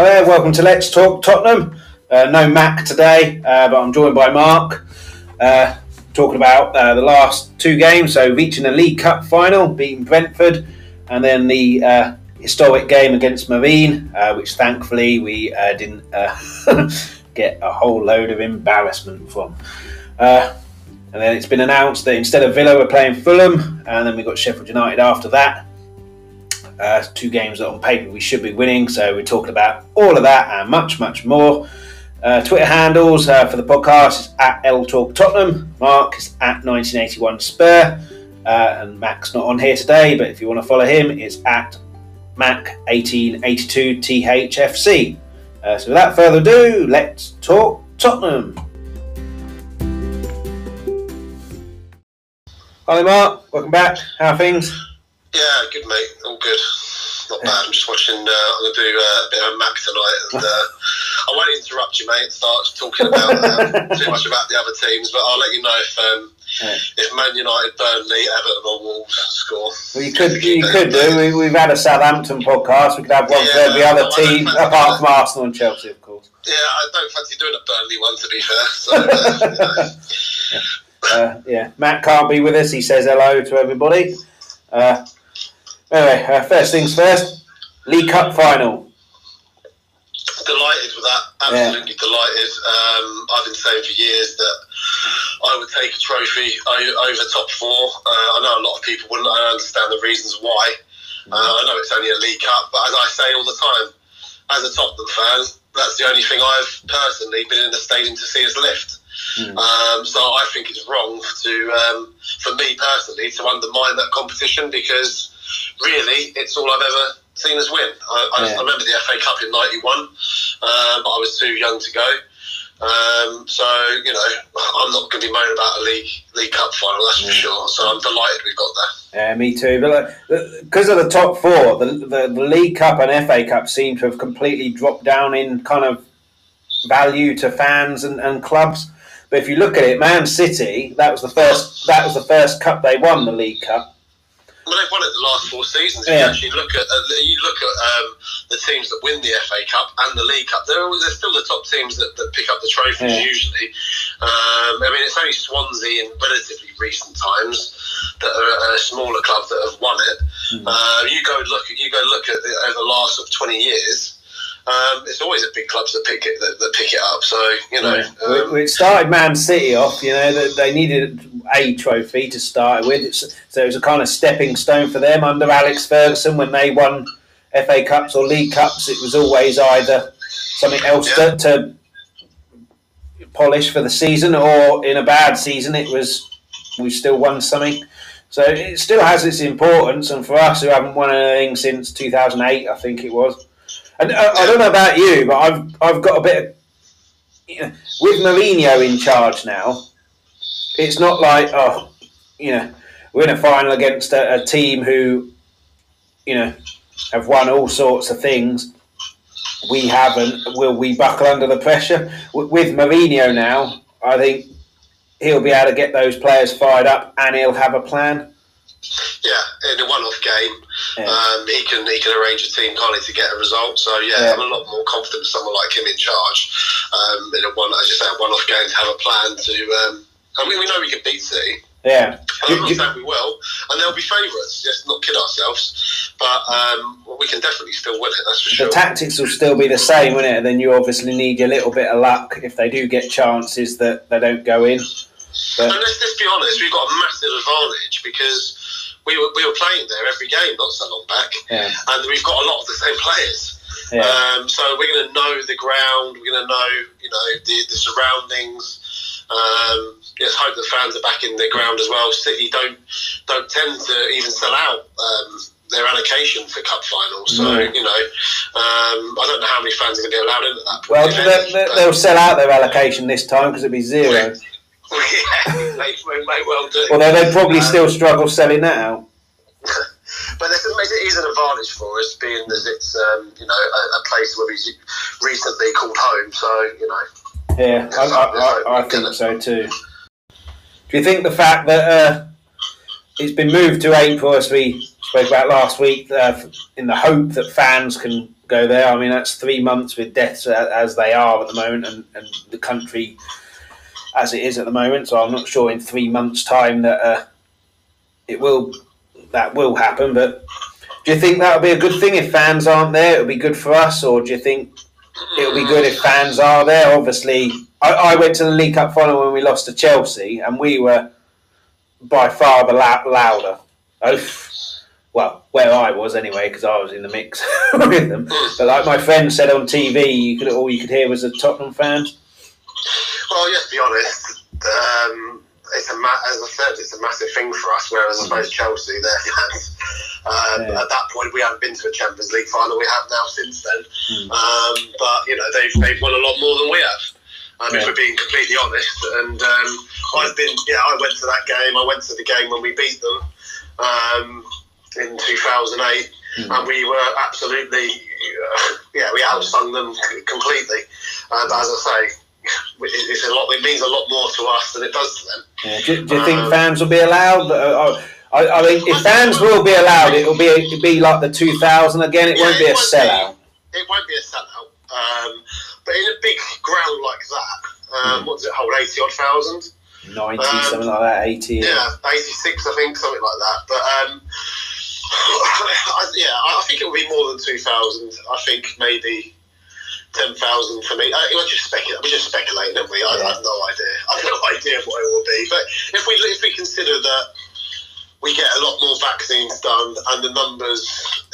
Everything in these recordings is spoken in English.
Hi there, welcome to Let's Talk Tottenham. Uh, no Mac today, uh, but I'm joined by Mark. Uh, talking about uh, the last two games, so reaching the League Cup final, beating Brentford, and then the uh, historic game against Marine, uh, which thankfully we didn't get a whole load of embarrassment from. and then it's been announced that instead of Villa, we're playing Fulham, and then we got Sheffield United after that. Uh, two games that on paper we should be winning. So we're talking about all of that and much, much more. Uh, Twitter handles uh, for the podcast is at L Talk Tottenham. Mark is at 1981 Spur. Uh, and Mac's not on here today, but if you want to follow him, it's at Mac1882 THFC. Uh, so without further ado, let's talk Tottenham. Hi, Mark. Welcome back. How are things? Yeah, good mate, all good. Not bad. I'm just watching. Uh, I'm gonna do uh, a bit of a Mac tonight, and uh, I won't interrupt you, mate. And start talking about uh, too much about the other teams, but I'll let you know if um, yeah. if Man United, Burnley, Everton, or Wolves score. Well, you could you could do. We, have had a Southampton podcast. We could have one yeah, for every other team, apart from Arsenal and Chelsea, of course. Yeah, I don't fancy doing a Burnley one, to be fair. So, uh, you know. Uh, yeah, Matt can't be with us. He says hello to everybody. Uh, Anyway, uh, first things first, League Cup final. Delighted with that, absolutely yeah. delighted. Um, I've been saying for years that I would take a trophy over top four. Uh, I know a lot of people wouldn't I understand the reasons why. Uh, I know it's only a League Cup, but as I say all the time, as a Tottenham fan, that's the only thing I've personally been in the stadium to see us lift. Mm. Um, so I think it's wrong to, um, for me personally, to undermine that competition because really, it's all I've ever seen us win. I, I, yeah. I remember the FA Cup in '91, uh, but I was too young to go. Um, so you know, I'm not going to be moaning about a league league cup final, that's for sure. So I'm delighted we've got that. Yeah, me too. But because of the top four, the, the, the League Cup and FA Cup seem to have completely dropped down in kind of value to fans and, and clubs. But if you look at it, Man City, that was the first that was the first cup they won, the League Cup. Well, they've won it the last four seasons. If you actually look at uh, you look at um, the teams that win the FA Cup and the League Cup, they're, they're still the top teams that, that pick up the trophies yeah. usually. Um, I mean, it's only Swansea in relatively recent times that are a smaller club that have won it. Mm. Uh, you go look at you go look at the, over the last of twenty years. Um, it's always the big clubs that pick it that, that pick it up. So you know, yeah. um, it started Man City off. You know that they needed a trophy to start with, so it was a kind of stepping stone for them under Alex Ferguson when they won FA Cups or League Cups. It was always either something else yeah. to, to polish for the season, or in a bad season, it was we still won something. So it still has its importance, and for us who haven't won anything since 2008, I think it was and uh, I don't know about you, but I've I've got a bit of, you know, with Mourinho in charge now. It's not like oh, you know, we're in a final against a, a team who, you know, have won all sorts of things. We haven't. Will we buckle under the pressure with Mourinho now? I think he'll be able to get those players fired up, and he'll have a plan. Yeah, in a one-off game, yeah. um, he can he can arrange a team of to get a result. So yeah, yeah, I'm a lot more confident with someone like him in charge um, in a one, as you say, a one-off game to have a plan to. Um, I mean, we know we can beat City. Yeah, I'm not saying we will, and they'll be favourites. Let's not kid ourselves. But um, we can definitely still win it. That's for the sure. The tactics will still be the same, won't it? And then you obviously need a little bit of luck if they do get chances that they don't go in. But... And let's, let's be honest, we've got a massive advantage because we were, we were playing there every game not so long back, yeah. and we've got a lot of the same players. Yeah. Um, so we're going to know the ground. We're going to know, you know, the, the surroundings. Um, let's hope the fans are back in the ground as well. City don't don't tend to even sell out um, their allocation for cup finals. So you know, um, I don't know how many fans are going to be allowed in at that point. Well, they, will sell out their allocation this time because it'll be zero. yeah, they may, well do. Although they probably um, still struggle selling that out. but it is an advantage for us, being that it's um, you know a, a, place where we've recently called home. So you know. Yeah, I, I, I, I think so too. Do you think the fact that uh, it's been moved to April, as we spoke about last week, uh, in the hope that fans can go there. I mean, that's three months with deaths as they are at the moment, and, and the country as it is at the moment. So I'm not sure in three months' time that uh, it will that will happen. But do you think that would be a good thing if fans aren't there? It'll be good for us, or do you think it'll be good if fans are there? Obviously, I, I went to the League Cup final when we lost to Chelsea, and we were by far the la- louder. Well, where I was anyway, because I was in the mix with them. But like my friend said on TV, you could all you could hear was the Tottenham fans. Well, yes, to be honest, um, it's a ma- as I said, it's a massive thing for us. Whereas I suppose Chelsea, their fans. Um, yeah. At that point, we haven't been to a Champions League final. We have now since then. Mm. Um, but you know, they've they've won a lot more than we have. Um, yeah. If we're being completely honest, and um, I've been, yeah, I went to that game. I went to the game when we beat them um, in 2008, mm. and we were absolutely, uh, yeah, we outsung them completely. And as I say, it's a lot. It means a lot more to us than it does to them. Yeah. Do, do, you think um, fans will be allowed? Uh, I, I, mean, if fans will be allowed, it'll be it'll be like the 2000 again. It yeah, won't be it a won't sellout. Be, it won't be a sellout. Um, but in a big ground like that, um, mm. what does it hold? 80 odd thousand. 90, um, something like that, 80. Yeah, 86, I think, something like that. But um, I, yeah, I think it will be more than 2,000. I think maybe ten thousand for me. Uh, we're just speculating. We're just speculating, don't we? I, yeah. I, have no idea. I have no idea what it will be. But if we if we consider that we get a lot more vaccines done and the numbers,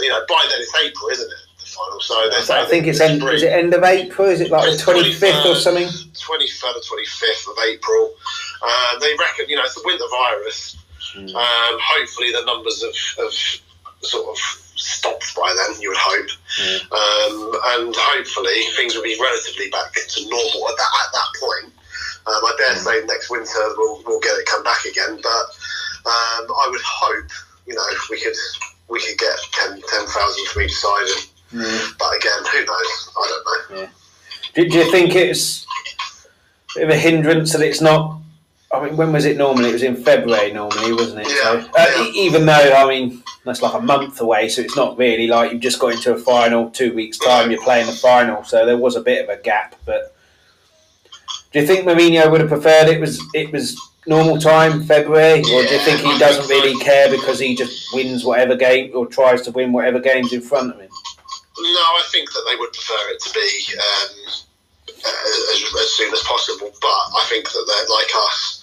you know, by then it's April, isn't it? The final. So I think it's end. Is it end of April? Is it like the twenty fifth or something? Twenty third or twenty fifth of April. Uh, they reckon, you know, it's a winter virus. Mm. Um, hopefully, the numbers have, have sort of stopped by then, you would hope. Yeah. Um, and hopefully things will be relatively back to normal at that, at that point. Um, I dare say next winter we'll, we'll get it come back again, but um, I would hope, you know, we could we could get 10,000 10, from each side. And, yeah. But again, who knows? I don't know. Yeah. Do, do you think it's a bit of a hindrance that it's not I mean, when was it normally? It was in February normally, wasn't it? Yeah. So, uh, even though, I mean, that's like a month away, so it's not really like you've just got into a final. Two weeks time, you're playing the final, so there was a bit of a gap. But do you think Mourinho would have preferred it was it was normal time, February, or do you think he doesn't really care because he just wins whatever game or tries to win whatever games in front of him? No, I think that they would prefer it to be um, as, as, soon as possible. But I think that they're like us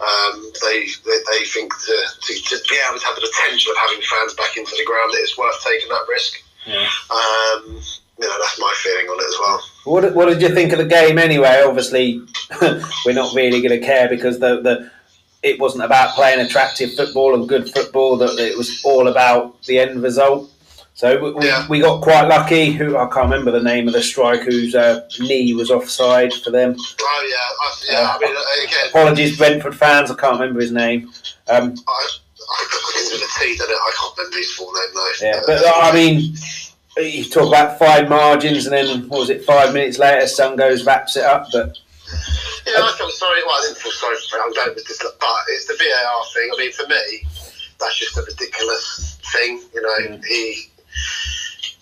um, they, they, they think to, to, to, be able to have the potential of having fans back into the ground, that it's worth taking that risk. Yeah. Um, you know, that's my feeling on it as well. What, what did you think of the game anyway? Obviously, we're not really going to care because the, the it wasn't about playing attractive football and good football. That it was all about the end result. So we, yeah. we, got quite lucky. Who I can't remember the name of the striker whose uh, knee was offside for them. Oh yeah, I, yeah. Uh, I mean, uh, again, apologies, Brentford fans. I can't remember his name. Um, I, I, with a T, I can't remember his full name though. Yeah, but uh, I mean, you talk about fine margins, and then what was it? Five minutes later, Son goes wraps it up, but. Yeah, I feel sorry. Well, I didn't feel sorry for him. I'm glad it was just, but it's the VAR thing. I mean, for me, that's just a ridiculous thing. You know, yeah. he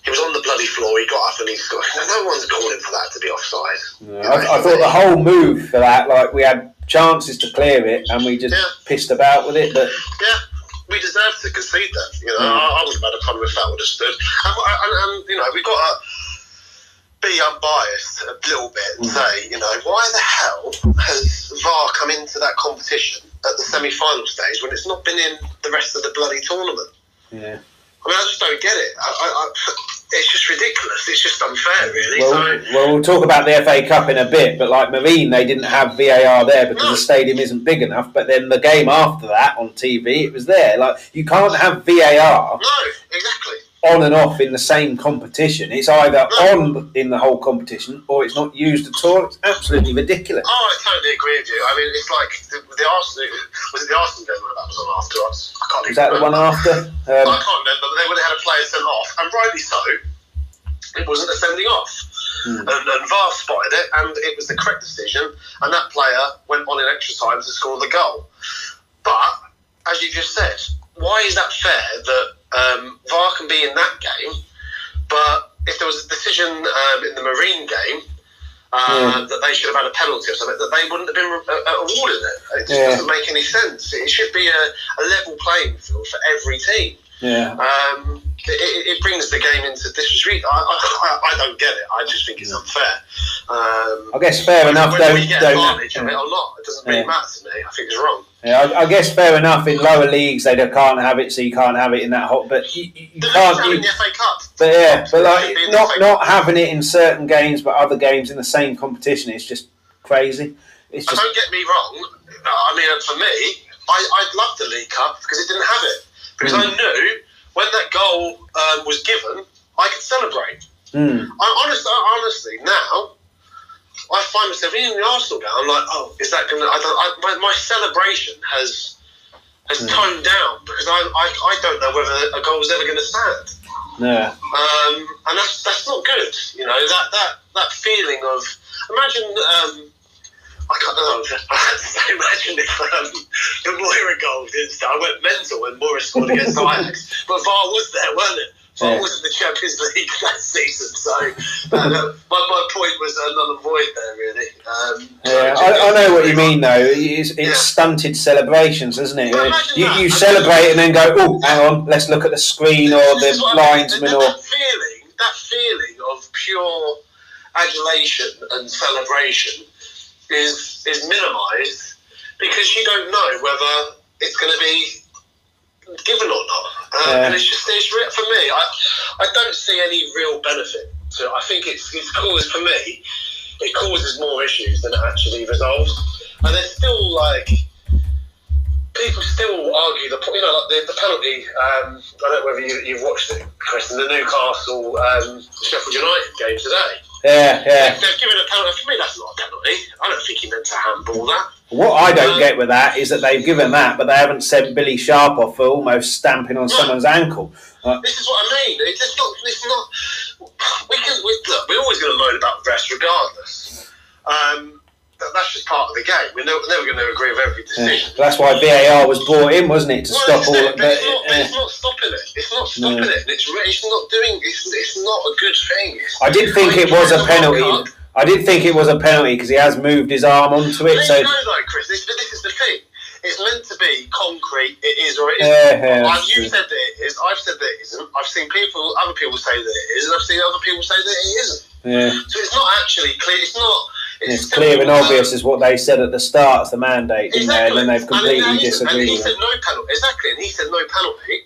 he was on the bloody floor. He got up and he scored. No one's calling for that to be offside. I, I, thought the whole move for that, like we had chances to clear it and we just yeah. pissed about with it. But yeah, we deserved to concede that. You know, mm. I, I wouldn't have had a problem if that would have stood. And, and, and you know, we've got to be unbiased a little bit and mm. say, you know, why the hell has VAR come into that competition at the semi-final stage when it's not been in the rest of the bloody tournament? Yeah. I mean, I just don't get it. I, I, it's just ridiculous. It's just unfair, really. Well, so, well, we'll talk about the FA Cup in a bit, but like Marine, they didn't have VAR there because no. the stadium isn't big enough. But then the game after that on TV, it was there. Like you can't have VAR. No, exactly on and off in the same competition. It's either on in the whole competition or it's not used at all. It's absolutely ridiculous. Oh, I totally agree with you. I mean, it's like the, the Arsenal was it the Arsenal game that was on after us? I can't. Was that remember. the one after? Um, I can't remember, but they would have had a player sent off, and rightly so. It wasn't a sending off. Hmm. And, and VAR spotted it, and it was the correct decision. And that player went on in extra time to score the goal. But as you just said, why is that fair that Um, VAR can be in that game, but if there was a decision um, in the Marine game uh, Yeah. that they should have had a penalty or something, that they wouldn't have been uh, awarded it. It just Yeah. doesn't make any sense. It should be a, a level playing field for every team. Yeah. Um, it, it, brings the game into disrespect. I, I, I don't get it. I just think it's unfair. I guess fair enough. whether Don't we get don't. advantage of it or not, it doesn't really Yeah. matter to me. I think it's wrong. Yeah, I, I guess fair enough. In lower leagues, they don't- can't have it, so you can't have it in that hot. But you, you, can't. You, in the FA Cup. but yeah, but like should be in the not not having it in certain games, but other games in the same competition is just crazy. It's just don't get me wrong. I mean, for me, I, I loved the League Cup because it didn't have it. Because Mm. I knew when that goal um, was given, I could celebrate. mm, I honestly, honestly, now I find myself even in the Arsenal game. I'm like, oh, is that going to? I don't, I, my, my celebration has has Mm. toned down because I, I I don't know whether a goal was ever going to stand. yeah, um, and that's that's not good. You know that that that feeling of imagine. Um, I can't know. I had to imagine if um, the Moura goal didn't start. I went mental when Moura scored against Ajax, but VAR was there, weren't it? Yeah. was in the Champions League that season, so uh, my, my point was a null and void there, really. Um, yeah. I, I know what you mean, though. It's, it's Yeah. stunted celebrations, isn't it? You, you celebrate and then go, oh, hang on, let's look at the screen or the what I mean. linesman or that feeling, that feeling of pure adulation and celebration is is minimised because you don't know whether it's going to be given or not. Uh, Yeah. And it's just it's for me. I I don't see any real benefit to. it. I think it's it's caused for me. It causes more issues than it actually resolves, and there's still like people still argue the point. You know, like the, the penalty. Um, I don't know whether you, you've watched it, Chris, in the Newcastle um, Sheffield United game today. Yeah, yeah. They've given a penalty. For me, that's not a penalty. I don't think he meant to handball that. What I don't get with that is that they've given that, but they haven't sent Billy Sharp off for almost stamping on someone's ankle. This is what I mean. It's just not. It's not. We can. We, look, we're always going to moan about refs, regardless. Um, that's just part of the game. We're never, never going to agree with every Yeah. decision. That's why VAR was brought in, wasn't it, to Well, stop all it, of but it's, not, but it's not stopping it. It's not No. stopping it. It's, it's not doing. It's, it's not a good thing. It's, I did think it was a penalty. I did think it was a penalty because he has moved his arm onto it. There So you though, Chris. This, this is the thing. It's meant to be concrete. It is or it isn't. yeah, yeah, I've, you said that it is. I've said that it isn't. I've seen people, other people say that it is, and I've seen other people say that it isn't. yeah. So it's not actually clear. It's not. It's clear and obvious is what they said at the start as the mandate, didn't they? And then they've completely And he- disagreed And he said no penalty. Exactly, and he said no penalty,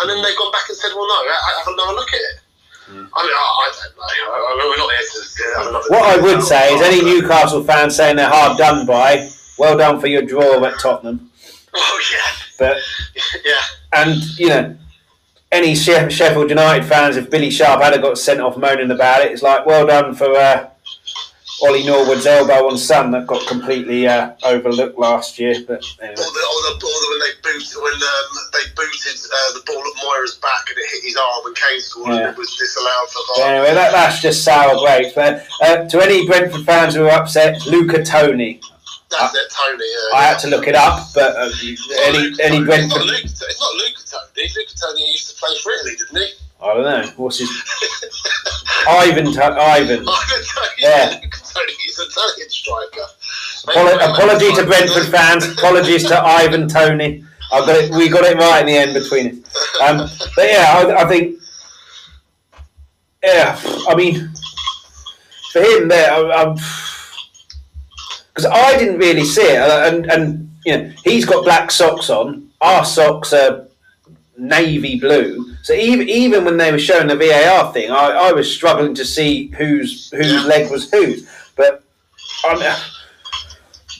and then they've gone back and said, well, no, I, I have another look at it. Hmm. I mean, I, I don't know. I, I mean, we're not here to have another. What I would say is any Newcastle fan saying they're hard done by, well done for your draw at Tottenham. Oh yeah, But yeah. and you know, any Sheffield United fans, if Billy Sharp had a got sent off moaning about it, it's like well done for uh, Ollie Norwood's elbow on Son that got completely uh, overlooked last year. But anyway. Or, the, or, the, or the, when they booted when um, they booted uh, the ball at Moura's back and it hit his arm and Kane scored Yeah. and it was disallowed for VAR. Anyway, that, that's just sour grapes. But, uh, to any Brentford fans who are upset, Luca Tony. That's it, Tony. Yeah, I had to look it up, but uh, any Luca any Brentford, It's not Luca, it's not Luca Toni. Luca Toni used to play for Italy, didn't he? I don't know what's his Ivan To- Ivan. Ivan Toney. Yeah. An Italian striker. Apolo- apology to Brentford fans. Apologies to Ivan Toney. I got it. We got it right in the end between us. Um, but yeah, I, I think. Yeah, I mean, for him there, because I didn't really see it, and and you know he's got black socks on. Our socks are navy blue. So even even when they were showing the VAR thing, I, I was struggling to see whose whose leg was whose. But um,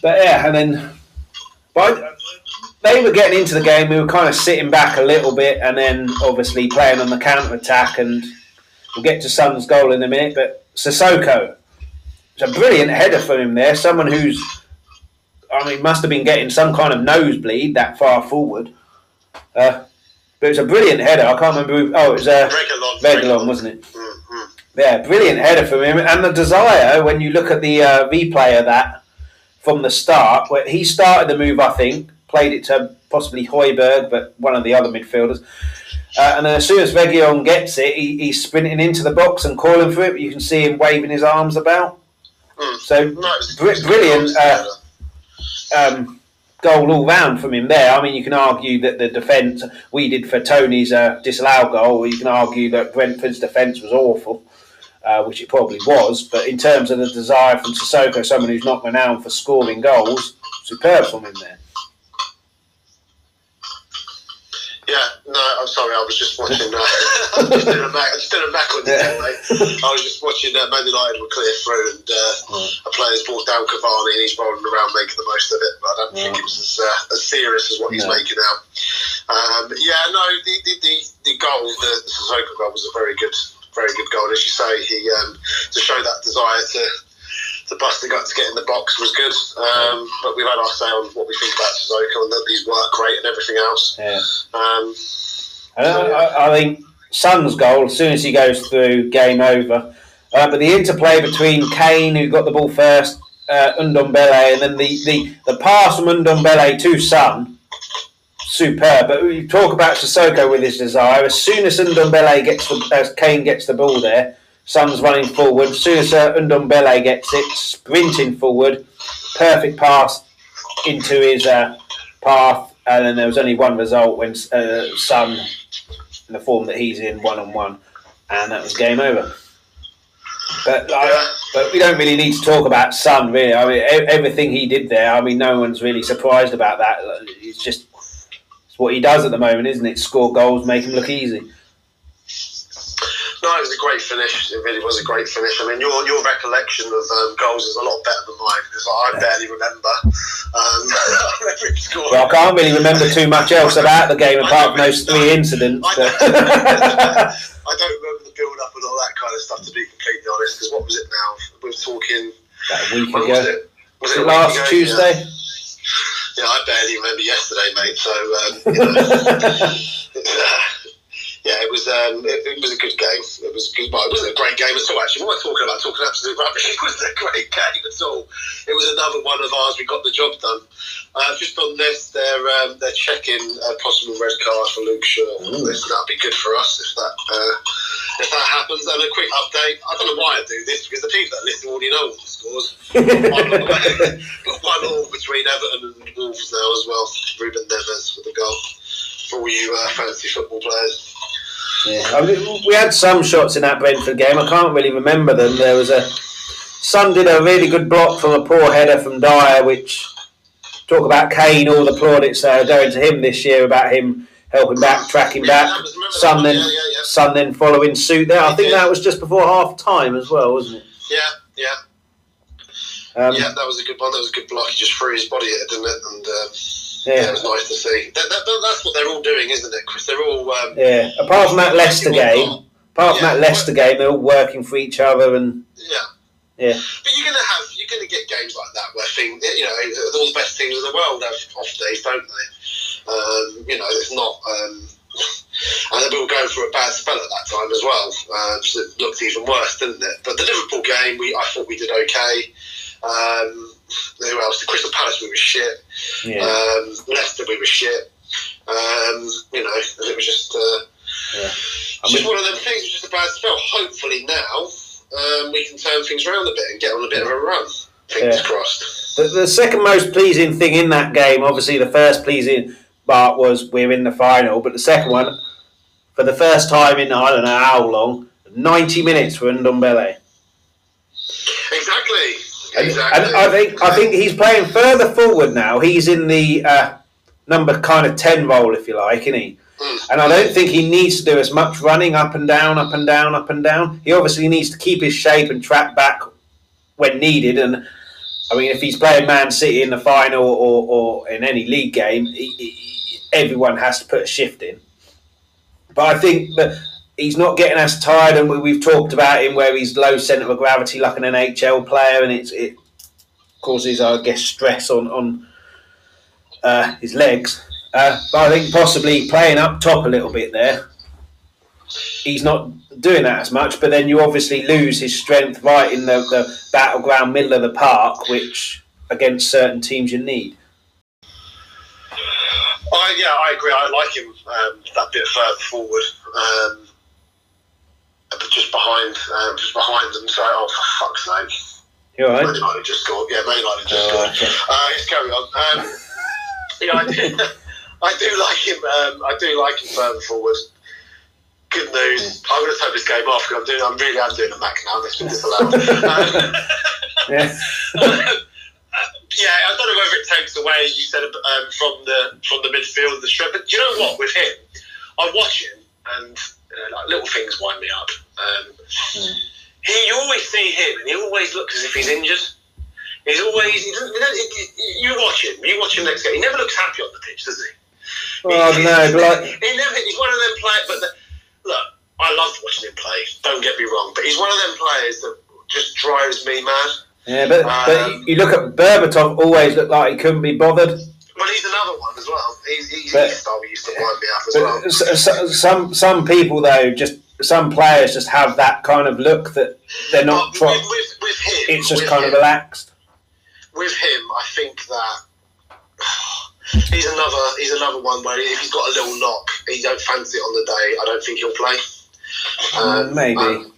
but yeah, and then but they were getting into the game. We were kind of sitting back a little bit, and then obviously playing on the counter attack. And we'll get to Son's goal in a minute. But Sissoko, it's a brilliant header from him there. Someone who's I mean, must have been getting some kind of nosebleed that far forward. Uh, but it was a brilliant header. I can't remember. Who, oh, it was uh, Reguilon. Reguilon, wasn't it? Mm-hmm. Yeah, brilliant header from him. And the desire, when you look at the uh, replay of that from the start, where he started the move, I think, played it to possibly Højbjerg, but one of the other midfielders. Uh, and then as soon as Reguilon gets it, he, he's sprinting into the box and calling for it. You can see him waving his arms about. Mm. So No, br- brilliant uh, um, goal all round from him there. I mean, you can argue that the defence we did for Toney's uh, disallowed goal. or You can argue that Brentford's defence was awful, uh, which it probably was. But in terms of the desire from Sissoko, someone who's not renowned for scoring goals, superb from him there. Yeah, no, I'm sorry. I was just watching. Uh, I just did a Mac. I just did a Mac on the Yeah. mate. I was just watching uh, Man United were clear through, and uh, a player's brought down Cavani, and he's rolling around making the most of it. But I don't think it was as, uh, as serious as what he's No. making out. Um, yeah, no, the the, the, the goal, the Sissoko goal, was a very good, very good goal. As you say, he um, to show that desire to. To bust got to get in the box was good, um, but we've had our say on what we think about Sissoko and that he's work rate and everything else. Yeah. Um, I, I, I think Son's goal, as soon as he goes through, game over. Uh, but the interplay between Kane, who got the ball first, uh, Ndombele, and then the, the, the pass from Ndombele to Son, superb. But we talk about Sissoko with his desire. As soon as Ndombele gets the, as Kane gets the ball there, Son's running forward. Uh, Ndombele gets it, sprinting forward, perfect pass into his uh, path. And then there was only one result when uh, Son, in the form that he's in, one on one, and that was game over. But like, but we don't really need to talk about Son, really. I mean, everything he did there. I mean, no one's really surprised about that. It's just it's what he does at the moment, isn't it? Score goals, make him look easy. No, it was a great finish. It really was a great finish. I mean, your your recollection of um, goals is a lot better than mine because I barely remember. Um, I remember him scoring. Well, I can't really remember too much else about the game apart from those three incidents. I but- I don't remember the build up and all that kind of stuff to be completely honest. Because what was it now? We were talking. About a week ago. was it? Was it last ago? Tuesday? Yeah. yeah, I barely remember yesterday, mate. So um, you know, yeah, it was um, it, it was a good game. It was good, but it wasn't a great game at all. Actually, we weren't talking about talking absolute rubbish. It wasn't a great game at all. It was another one of ours. We got the job done. Uh, just on this, they're um, they're checking a possible red card for Luke Shaw. That'd be good for us if that uh, if that happens. And a quick update. I don't know why I do this because the people that listen already know all the scores. one but one all between Everton and Wolves now as well. Ruben Neves with the goal for all you uh, fantasy football players. Yeah, I mean, we had some shots in that Brentford game. I can't really remember them. There was a Son did a really good block from a poor header from Dier, which talk about Kane. All the plaudits uh, going to him this year about him helping back, tracking Yeah, back. that was- remember that Son then, Yeah, yeah. Son then following suit there. I think that was just before half time as well, wasn't it? Yeah, yeah, Um, yeah. That was a good one. That was a good block. He just threw his body at it, didn't it? And um, yeah. it was nice to see. That, that, that- that's what they're all doing, isn't it, Chris? They're all. Um, Yeah. Apart from that Leicester game, apart from Yeah. that Leicester game, they're all working for each other and yeah. Yeah. But you're gonna have you're gonna get games like that where things you know all the best teams in the world have off days, don't they? Um, you know, it's not. Um, and we were going through a bad spell at that time as well, uh, so it looked even worse, didn't it? But the Liverpool game, we I thought we did okay. Um, who else? The Crystal Palace, we were shit. yeah. Um, Leicester, we were shit. Um, you know, it was just. Uh, Yeah. I just one of them things. Just a bad spell. Hopefully now um, we can turn things around a bit and get on a bit of a run. Fingers Yeah. crossed. The, the second most pleasing thing in that game, obviously, the first pleasing part was we're in the final, but the second one, for the first time in I don't know how long, 90 minutes for Ndombele. Exactly. And, Exactly. and I think I think he's playing further forward now. He's in the uh, number kind of 10 role, if you like, isn't he? Mm. And I don't think he needs to do as much running up and down, up and down, up and down. He obviously needs to keep his shape and track back when needed. And I mean, if he's playing Man City in the final or, or in any league game, he, he, everyone has to put a shift in. But I think that he's not getting as tired, and we- we've talked about him where he's low centre of gravity, like an NHL player, and it causes, I guess, stress on on uh, his legs. Uh, but I think possibly playing up top a little bit there, he's not doing that as much. But then you obviously lose his strength right in the, the battleground middle of the park, which against certain teams you need. I, yeah, I agree. I like him um, that bit further forward, um, but just behind, um, just behind them. So, oh, for fuck's sake! You all Man right? United just scored. Yeah, Man United just Oh, scored. okay. Uh, let's carry on. Um, yeah, I do, I do like him. Um, I do like him further forward. Good news. I'm going to take this game off because I'm doing. I'm really. I'm doing a Mac now. That's been disallowed. um, Yeah. yeah, I don't know whether it takes away, you said, um, from the from the midfield, the strip, But you know what? With him, I watch him, and uh, like little things wind me up. Um, He, you always see him, and he always looks as if he's injured. He's always. He you, know, you- you watch him. You watch him next game. He never looks happy on the pitch, does he? Well, He- no, he's, but like, he never. He's one of them players. But the, look, I love watching him play. Don't get me wrong, but he's one of them players that just drives me mad. yeah, but, Um, but you look at Berbatov, always looked like he couldn't be bothered. Well, he's another one as well. He's, he's, But- his style used to wind me up as well. But s- s- some some people though, just some players just have that kind of look that they're not. With, with, with him, it's just kind of relaxed. with him, I think that he's another he's another one where if he's got a little knock, he don't fancy it on the day. I don't think he'll play. Mm, maybe. um,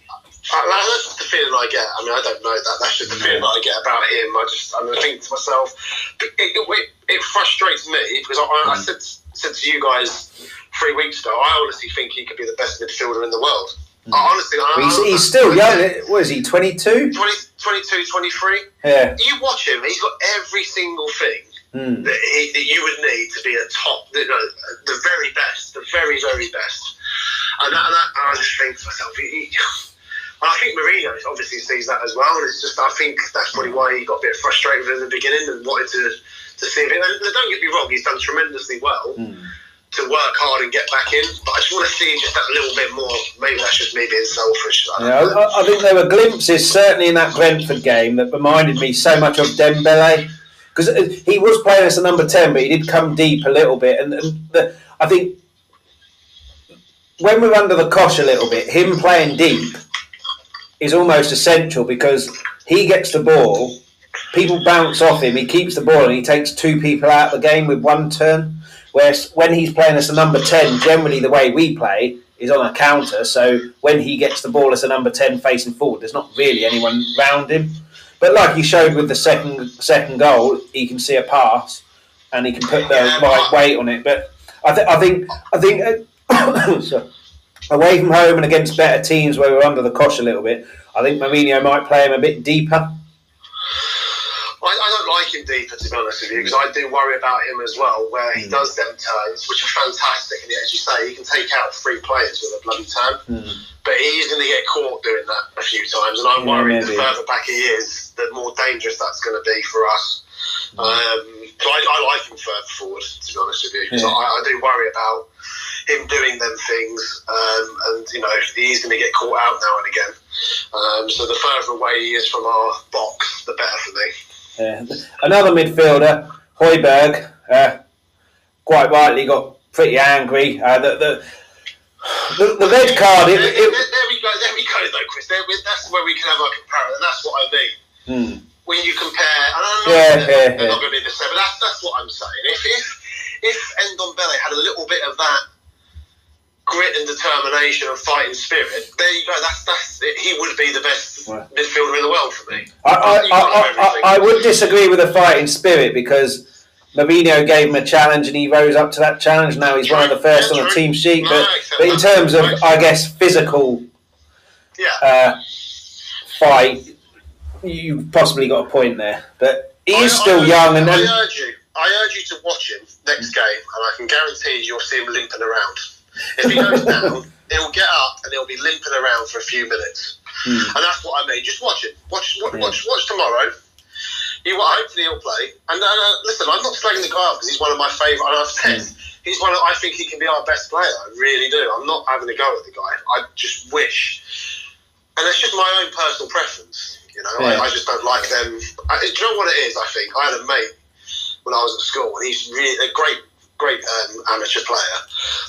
like, that's just the feeling I get. I mean, I don't know that. That's just the feeling that I get about him. I just, I, mean, I think to myself, it, it, it, it frustrates me because I, I, I Mm. said said to you guys three weeks ago, I honestly think he could be the best midfielder in the world. I honestly, I, Mm. He's, I- he's still young. What is he? Twenty two. 20, 22, 23. Yeah. You watch him; he's got every single thing Mm. that, he, that you would need to be a top, you know, the very best, the very, very best. And, that, and, that, and I just think to myself, he, I think Mourinho obviously sees that as well. And it's just, I think that's probably why he got a bit frustrated in the beginning and wanted to, to see if it. And don't get me wrong, he's done tremendously well Mm. to work hard and get back in. But I just want to see just that little bit more. Maybe that's just me being selfish. I Yeah. I, I think there were glimpses, certainly in that Brentford game, that reminded me so much of Dembele. Because he was playing as a number 10, but he did come deep a little bit. And, and the, I think when we're under the cosh a little bit, him playing deep is almost essential because he gets the ball, people bounce off him, he keeps the ball, and he takes two people out of the game with one turn. Whereas when he's playing as a number 10, generally the way we play is on a counter. So when he gets the ball as a number 10 facing forward, there's not really anyone round him. But like he showed with the second second goal, he can see a pass and he can put the right weight on it. But I, th- I think I think uh, away from home and against better teams where we're under the cosh a little bit, I think Mourinho might play him a bit deeper. I, I don't like him deeper, to be honest with you, because I do worry about him as well, where he Mm. does them turns, which are fantastic. And as you say, he can take out three players with a bloody turn, but he's going to get caught doing that a few times. And I'm Yeah, worried the further back he is, the more dangerous that's going to be for us. Mm. Um, I, I like him further forward, to be honest with you, because Yeah. I, I do worry about him doing them things, um, and you know he's going to get caught out now and again. Um, so the further away he is from our box, the better for me. Yeah. Another midfielder, Højbjerg, uh, quite rightly got pretty angry. Uh, the, the, the, the red card, it, there, it, there, there we go. There we go, though, Chris. There, that's where we can have our comparison. That's what I mean. hmm. When you compare, and I know Yeah, they're, yeah, they're yeah. not going to be the same, but that's that's what I'm saying. If if if Ndombele had a little bit of that grit and determination and fighting spirit, there you go. That's that's it. he would be the best midfielder in the world for me. I, I, I, I. I would disagree with the fighting spirit because Mourinho gave him a challenge and he rose up to that challenge. Now he's one of the first on the true. team sheet. No, But, but in terms of, I I guess, physical Yeah. uh, fight, you've possibly got a point there. But he is still young, and I urge you. I urge you to watch him next game, and I can guarantee you'll see him limping around. If he goes down, he'll get up and he'll be limping around for a few minutes, Hmm. and that's what I mean. Just watch it. Watch, watch, Yeah. watch, watch tomorrow. He will, hopefully he'll play. And uh, listen, I'm not slagging the guy off because he's one of my favourite. And I've said he's one. Of, I think he can be our best player. I really do. I'm not having a go at the guy. I just wish, and it's just my own personal preference. You know, Yeah. I, I just don't like them. I, do you know what it is? I think I had a mate when I was at school, and he's really a great, great um, amateur player.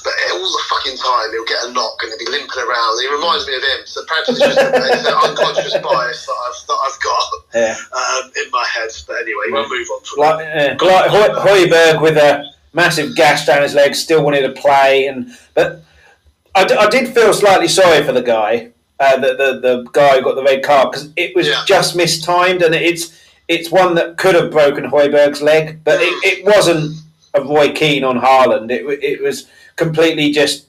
But all the fucking time, he'll get a knock and he'll be limping around. He reminds me of him. So perhaps it's just it's an unconscious bias that I've, that I've got yeah. um, in my head. But anyway, we'll move on from like, uh, like Højbjerg with a massive gash down his leg, still wanted to play, and but I, d- I did feel slightly sorry for the guy, uh, the, the the guy who got the red card because it was Yeah. just mistimed, and it's it's one that could have broken Højbjerg's leg, but it, it wasn't a Roy Keane on Haaland. It it was completely just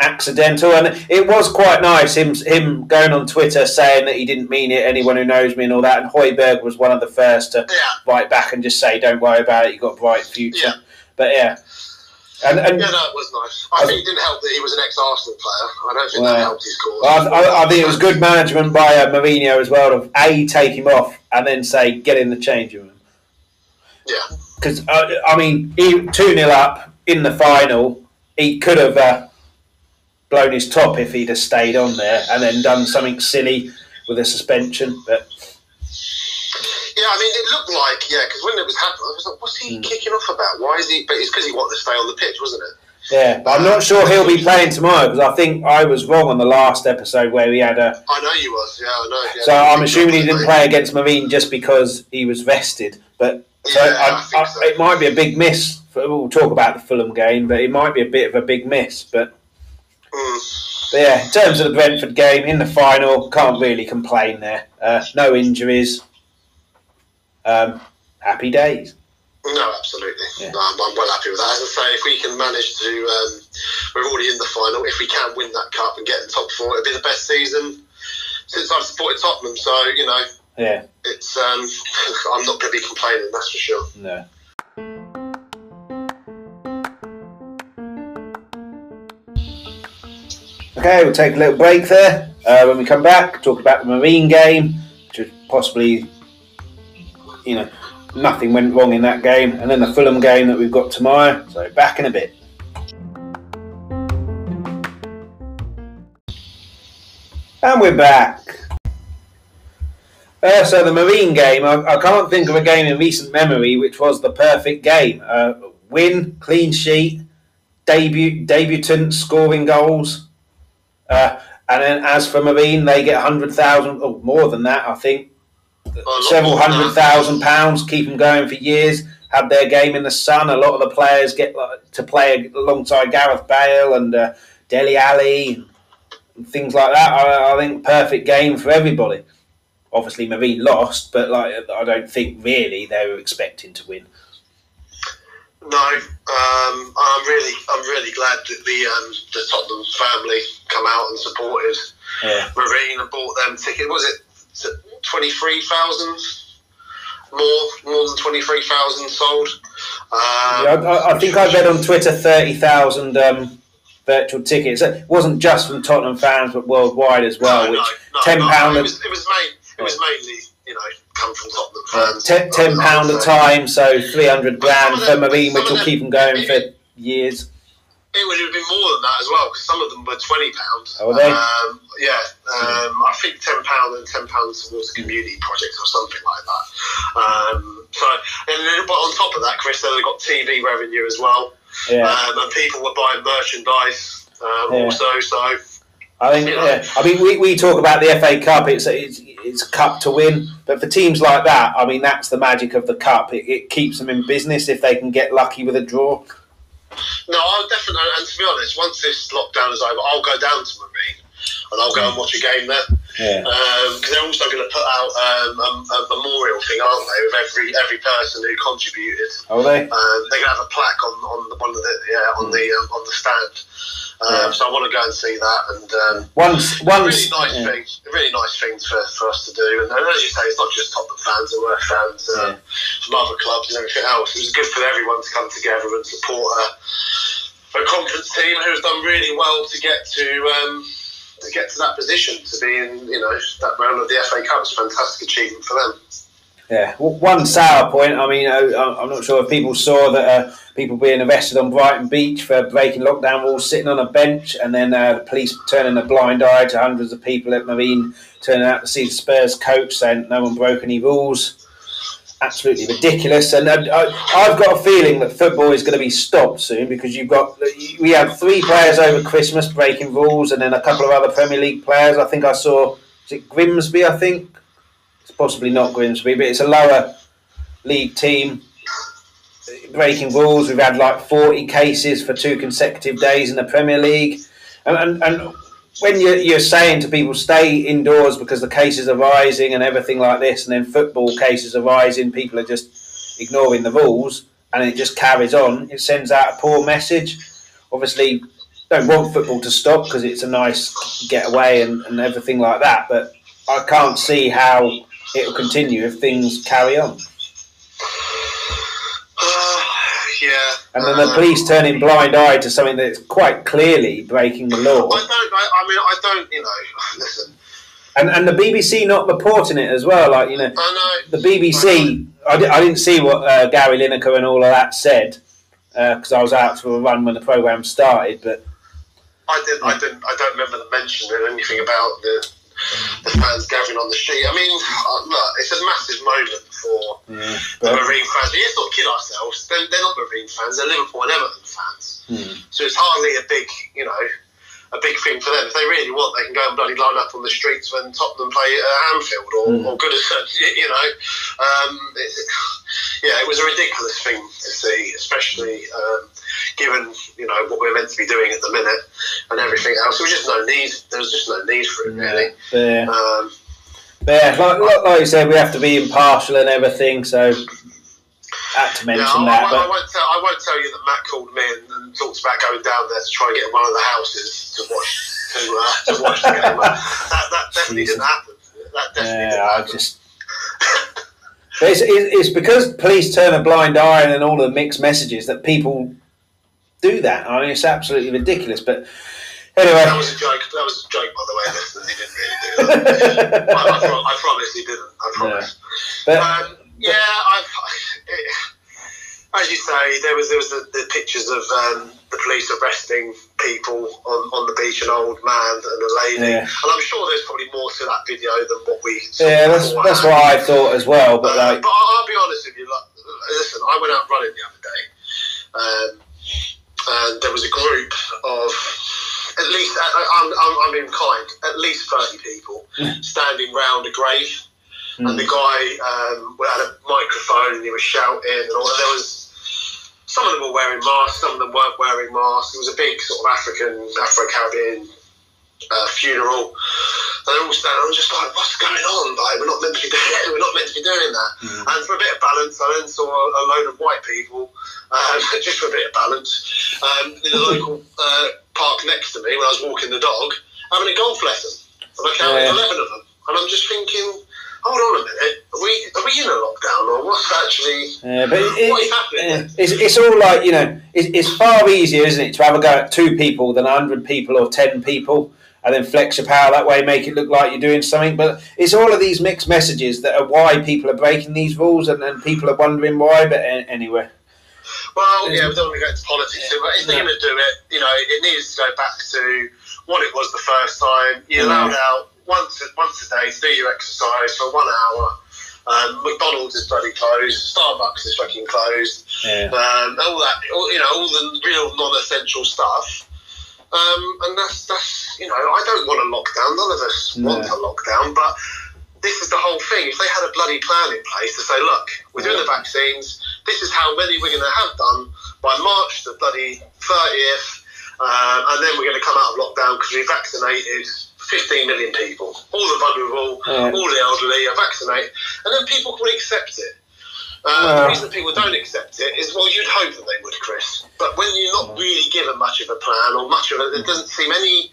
accidental, and it was quite nice him him going on Twitter saying that he didn't mean it. Anyone who knows me and all that, and Højbjerg was one of the first to Yeah, write back and just say, "Don't worry about it. You've got a bright future." Yeah. But yeah, and and yeah, that was nice. I think it didn't help that he was an ex-Arsenal player. I don't think Well, that helped his cause. well, I, I, I think it was good management by uh, Mourinho as well to a take him off and then say, "Get in the changing room." Yeah, Because uh, I mean, he two 0 up in the final. He could have uh, blown his top if he'd have stayed on there and then done something silly with a suspension. But yeah. I mean, it looked like yeah, because when it was happening, I was like, "What's he Hmm. kicking off about? Why is he?" But it's because he wanted to stay on the pitch, wasn't it? yeah, but I'm not sure he'll be playing tomorrow because I think I was wrong on the last episode where he had a I know you was. Yeah, I know. Yeah, So I'm assuming he didn't play against Marine just because he was vested. But so Yeah, I I, I, so. it might be a big miss. For, we'll talk about the Fulham game, but it might be a bit of a big miss. But, Mm. but yeah, in terms of the Brentford game in the final, can't really complain there. Uh, no injuries. Um, happy days. No, absolutely. Yeah. No, I'm, I'm well happy with that. As I say, if we can manage to, um, we're already in the final. If we can win that cup and get in top four, it'll be the best season since I've supported Tottenham. So you know, Yeah, it's um, I'm not going to be complaining. That's for sure. no. Okay, we'll take a little break there. Uh, when we come back, talk about the Marine game, which possibly, you know, nothing went wrong in that game, and then the Fulham game that we've got tomorrow. So back in a bit. And we're back. Uh, so the Marine game, I, I can't think of a game in recent memory which was the perfect game. Uh, win, clean sheet, debut debutant scoring goals. Uh, and then as for Marine, they get hundred thousand, or more than that, I think, several hundred thousand pounds, keep them going for years. Have their game in the sun. A lot of the players get like, to play alongside Gareth Bale and uh, Dele Alli and things like that. I, I think perfect game for everybody. Obviously, Marine lost, but like I don't think really they were expecting to win. No, um, I'm really, I'm really glad that the um, the Tottenham family come out and supported Yeah, Marine and bought them ticket. Was it twenty three thousand? More, more than twenty three thousand sold. Um, yeah I, I- think I read on Twitter thirty thousand um, virtual tickets. It wasn't just from Tottenham fans, but worldwide as well. no, which no, no, £10 no, It was, it was main, it was mainly, you know, come from Tottenham fans. ten, ten pound a time, so three hundred grand for Marine, which will keep them going for years. It would have been more than that as well because some of them were twenty pounds. Oh, were they? Um, yeah, um, I think ten pound and ten pounds towards a community project or something like that. Um, so, and then, but on top of that, Chris, they got TV revenue as well, Yeah, um, and people were buying merchandise um, Yeah. also. So, I think. Yeah, I mean, we, we talk about the FA Cup. It's it's it's a cup to win, but for teams like that, I mean, that's the magic of the cup. It, it keeps them in business if they can get lucky with a draw. no, I'll definitely. And to be honest, once this lockdown is over, I'll go down to Marine and I'll go and watch a game there. Yeah, because they're also going to put out um, a, a memorial thing, aren't they, with every every person who contributed. are they? Um, they're going to have a plaque on, on the one of the yeah on the um, on the stand. Um, So I want to go and see that, and um, Once, once. really nice yeah. thing, really nice thing for, for us to do. And, as you say, it's not just Tottenham fans; there were fans uh, Yeah. from other clubs and everything else. It was good for everyone to come together and support a, a conference team who who's done really well to get to. Um, to get to that position, to be in, you know, that round of the FA Cup is a fantastic achievement for them. Yeah, one sour point. I mean, I- I'm not sure if people saw that uh, people being arrested on Brighton Beach for breaking lockdown rules, sitting on a bench, and then uh, the police turning a blind eye to hundreds of people at Marine turning out to see the Spurs coach saying no one broke any rules. Absolutely ridiculous, and uh, I've got a feeling that football is going to be stopped soon because you've got we had three players over Christmas breaking rules, and then a couple of other Premier League players. I think I saw is it Grimsby? I think possibly not Grimsby, but it's a lower league team. breaking rules. We've had like 40 cases for two consecutive days in the Premier League. And, and, and when you're, you're saying to people, stay indoors because the cases are rising and everything like this, and then football cases are rising, people are just ignoring the rules and it just carries on, it sends out a poor message. Obviously, don't want football to stop because it's a nice getaway and, and everything like that, but I can't see how it'll continue if things carry on. Uh, yeah. And then the uh, police turning blind eye to something that's quite clearly breaking the law. I don't. I, I mean, I don't. You know, listen. And, and the BBC not reporting it as well. Like, you know, I know. the BBC, I, I didn't see what uh, Gary Lineker and all of that said because I was out for a run when the programme started. But I didn't. I didn't. I don't remember them mentioning anything about the the fans gathering on the street. I mean, uh, look, it's a massive moment for yeah, the Marine fans. But let's not kid ourselves. They're, they're not Marine fans. They're Liverpool and Everton fans. hmm. So it's hardly a big, you know, a big thing for them. If they really want, they can go and bloody line up on the streets when Tottenham play at Anfield or, Mm. or Goodison. You you know, um, it, yeah, it was a ridiculous thing to see, especially um, given you know what we're meant to be doing at the minute and everything else. There was just no need. There was just no need for it, really. yeah. Um, yeah, like, like, you said, we have to be impartial and everything. So, had to mention yeah, I, that. I, I, But won't tell, I won't tell you that Matt called me and, and talked about going down there to try and get one of the houses to watch to, uh, to watch the game. that, that definitely didn't happen. That definitely yeah, didn't I just. It's, it's it's because police turn a blind eye and all the mixed messages that people do that. I mean, it's absolutely ridiculous. But anyway, That was a joke. That was a joke, by the way. Listen, he didn't really do that. I, I, pro- I promise he didn't. I promise. but Um, yeah, I've, it, as you say, there was there was the, the pictures of um, the police arresting people on, on the beach, an old man and a lady, Yeah. and I'm sure there's probably more to that video than what we. saw yeah, that's that's what I thought as well. But Uh, like, but I'll, I'll be honest with you. Like, listen, I went out running the other day, um, and there was a group of at least I'm, I'm, I'm being kind, at least thirty people standing round a grave, and the guy um, had a microphone and he was shouting, and all. And there was some of them were wearing masks, some of them weren't wearing masks. It was a big sort of African, Afro Caribbean uh, funeral. And they're all standing. I'm just like, what's going on? Like, we're not meant to be doing. We're not meant to be doing that. Mm. And for a bit of balance, I then saw a load of white people, um, just for a bit of balance, um, in the local uh, park next to me when I was walking the dog, having a golf lesson. And I counted Yeah. eleven of them. And I'm just thinking, hold on a minute, are we are we in a lockdown or what's actually yeah, but it, what is happening? it's, it's all like you know, it's, it's far easier, isn't it, to have a go at two people than hundred people or ten people. And then flex your power that way, make it look like you're doing something. But it's all of these mixed messages that are why people are breaking these rules, and, and people are wondering why. But anyway, Well, yeah, we don't want to go into politics, but if they're No. going to do it, you know, it needs to go back to what it was the first time. You're Mm. allowed out once a, once a day to do your exercise for one hour. Um, McDonald's is bloody closed. Starbucks is fucking closed. yeah. Um, all that, all, you know, all the real non-essential stuff. Um, and that's that's you know, I don't want a lockdown. None of us No. want a lockdown, but this is the whole thing. If they had a bloody plan in place to say, look, we're doing the vaccines. This is how many we're going to have done by March the bloody thirtieth, um, and then we're going to come out of lockdown because we've vaccinated. 15 million people, all the vulnerable, Yeah. all the elderly are vaccinated, and then people can accept it. Uh, Well- the reason people don't accept it is, well, you'd hope that they would, Chris. But when you're not really given much of a plan or much of it, there doesn't seem any.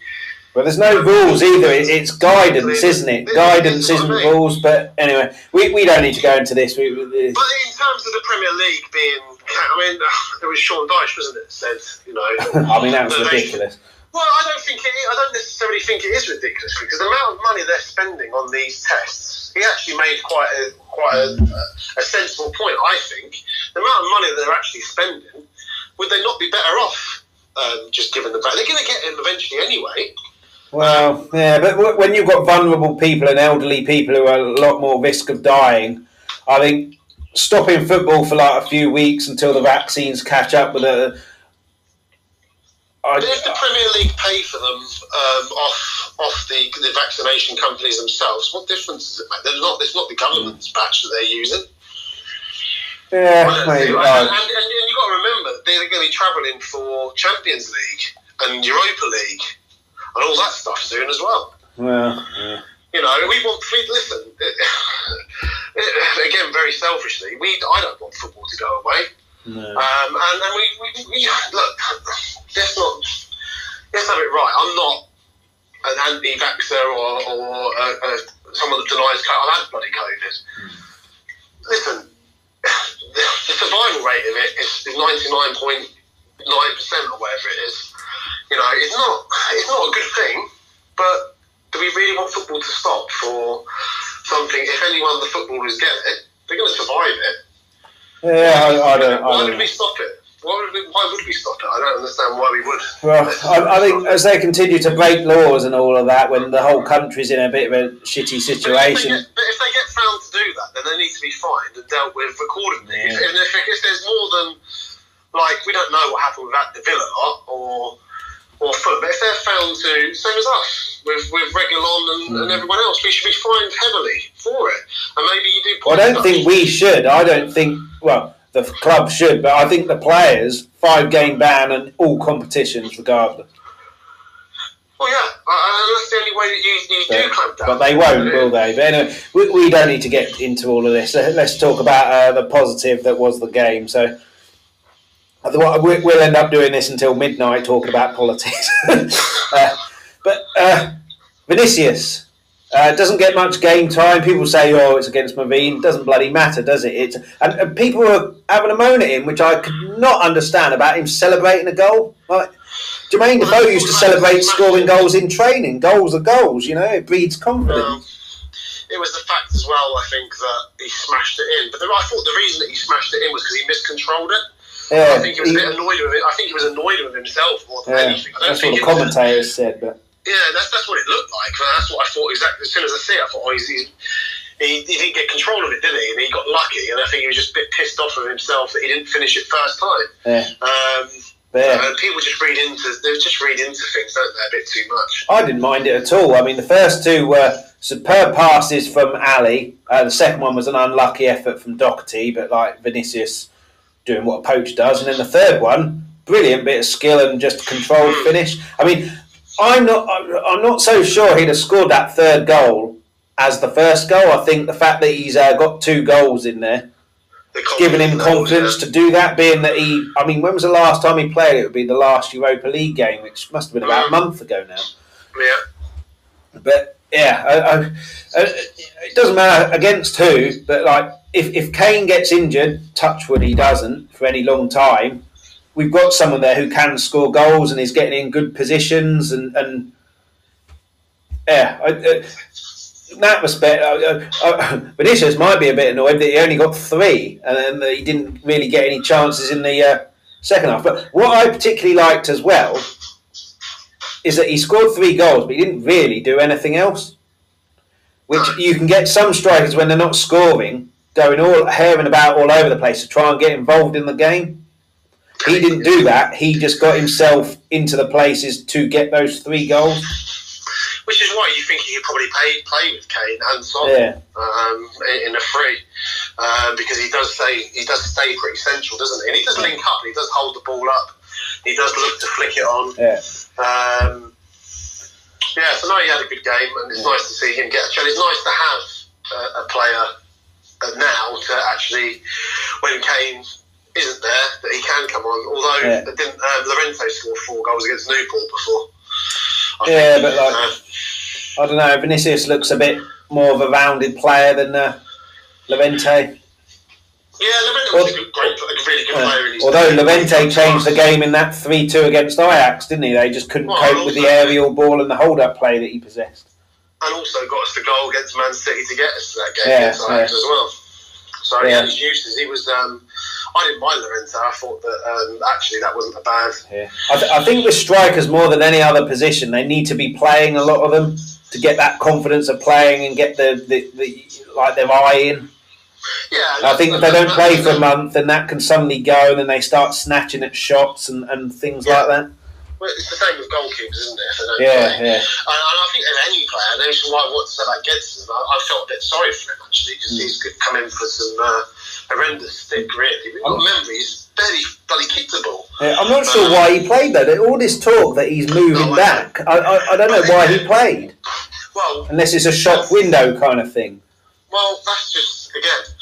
Well, there's no rules either. It, it's guidance, isn't it? Guidance isn't rules. But anyway, we, we don't need to go into this. We, we, But in terms of the Premier League being, I mean, it was Sean Dyche, wasn't it? Said, you know. I mean, that was ridiculous. Well, I don't think it. I don't necessarily think it is ridiculous because the amount of money they're spending on these tests. He actually made quite a quite a, a sensible point. I think the amount of money they're actually spending. Would they not be better off um, just given the back? They're going to get him eventually anyway. Well, yeah, but w- when you've got vulnerable people and elderly people who are a lot more risk of dying, I think stopping football for like a few weeks until the vaccines catch up with it. But if the Premier League pay for them um, off off the, the vaccination companies themselves, what difference does it make? There's not, it's not the government's batch that they're using. Yeah, I don't maybe. see- and, and, and, you've got to remember, they're going to be travelling for Champions League and Europa League and all that stuff soon as well. well, yeah. You know, we want. We, listen, again, very selfishly, we I don't want football to go away. No. Um, and then we, we, we look. Let's not. Let's have it right. I'm not an anti-vaxxer or, or uh, uh, someone that denies COVID. I've had bloody COVID. Listen, the, the survival rate of it is ninety nine point nine percent or whatever it is. You know, it's not. It's not a good thing. But do we really want football to stop for something? If anyone the footballers get it, they're going to survive it. Yeah, I, I don't. I Why don't would we stop it? Why would we, why would we stop it? I don't understand why we would. Well, I, I think as they continue to break laws and all of that, when the whole country's in a bit of a shitty But if, they situation, get, but if they get found to do that, then they need to be fined and dealt with accordingly. Yeah. and if, if there's more than, like, we don't know what happened with that the Villa or or Fulham, but if they're found to, same as us, with, with Reguilon and, and Mm. everyone else, we should be fined heavily for it. And maybe you do. Well, I don't think we should. I don't think. Well, the club should, but I think the players five game ban and all competitions, regardless. Well, yeah, uh, that's the only way that you, you do But, clamp down. but they won't, will they? But anyway, we, we don't need to get into all of this. Let- Let's talk about uh, the positive that was the game. So. we- We'll end up doing this until midnight talking about politics. uh, but uh, Vinicius uh, doesn't get much game time. People say, "Oh, it's against Marine." Doesn't bloody matter, does it? It's and, and people are having a moan at him, which I could not understand about him celebrating a goal. Like Jermaine Defoe used to celebrate scoring goals in training. Goals are goals, you know. It breeds confidence. Um, it was the fact as well, I think, that he smashed it in. But the, I thought the reason that he smashed it in was because he miscontrolled it. yeah, I think he was a bit annoyed with it. I think he was annoyed with himself more than yeah, anything. I don't that's what the commentators said. But Yeah, that's that's what it looked like. That's what I thought exactly. As soon as I see it, I thought, oh, he's, he's, he, he didn't get control of it, did he? And he got lucky. And I think he was just a bit pissed off with himself that he didn't finish it first time. yeah, Um, yeah. and people just read into they just read into things, don't they? A bit too much. I didn't mind it at all. I mean, the first two were superb passes from Alli. Uh, the second one was an unlucky effort from Doherty, but like Vinicius doing what a poach does. And then the third one, brilliant bit of skill and just controlled finish. I mean, I'm not. I'm not so sure he'd have scored that third goal as the first goal. I think the fact that he's uh, got two goals in there The giving him confidence confidence to do that, being that he, I mean, when was the last time he played? It would be the last Europa League game, which must have been about a month ago now. Yeah. But yeah, I, I, I, it doesn't matter against who, but like if, if Kane gets injured, touchwood he doesn't for any long time, we've got someone there who can score goals and is getting in good positions and, and yeah, I, uh, in that respect, uh, Vinicius might be a bit annoyed that he only got three and he didn't really get any chances in the uh, second half. But what I particularly liked as well is that he scored three goals, but he didn't really do anything else. Which you can get some strikers when they're not scoring, going all herring about all over the place to try and get involved in the game. He didn't do that. He just got himself into the places to get those three goals. Which is why you think he could probably play, play with Kane and Son Yeah, um, in- a free, um, because he does say he does stay pretty central, doesn't he? And he does link up. He does hold the ball up. He does look to flick it on. yeah. Um, yeah, so now he had a good game, and it's Yeah. nice to see him get a chance. It's nice to have a, a player uh, now to actually, when Kane isn't there, that he can come on. Although Yeah. didn't um, Lorenzo scored four goals against Newport before. I Yeah, think, but like- uh, I don't know. Vinicius looks a bit more of a rounded player than uh, Llorente. yeah, Lorenzo was a good, great, a really good player. In his Although day. Changed the game in that 3 2 against Ajax, didn't he? They just couldn't Well, cope with the aerial ball and the hold up play that he possessed. and also got us the goal against Man City to get us to that game Yeah, against Ajax yeah. as well. So Yeah. yeah, his uses. He was. Um, I didn't mind Lorenzo. I thought that um, actually that wasn't a bad. Yeah. I, th- I think with strikers more than any other position, they need to be playing a lot of them to get that confidence of playing and get the, the, the like their eye in. Yeah, I think if they don't play for a month, then that can suddenly go, and then they start snatching at shots and, and things like that. Well, it's the same with goalkeepers, isn't it? If they don't Yeah, play. yeah, And, and I think of any player, and this is why I want to say about Gedson, I, I felt a bit sorry for him actually because Mm. he's come in for some uh, horrendous stick, really. We've got he's barely bloody kicked the ball. Yeah, I'm not um, sure why he played though. All this talk that he's moving No, I- back, I, I, I don't know why he played. Well, Unless it's a shop window kind of thing. well, that's just, again,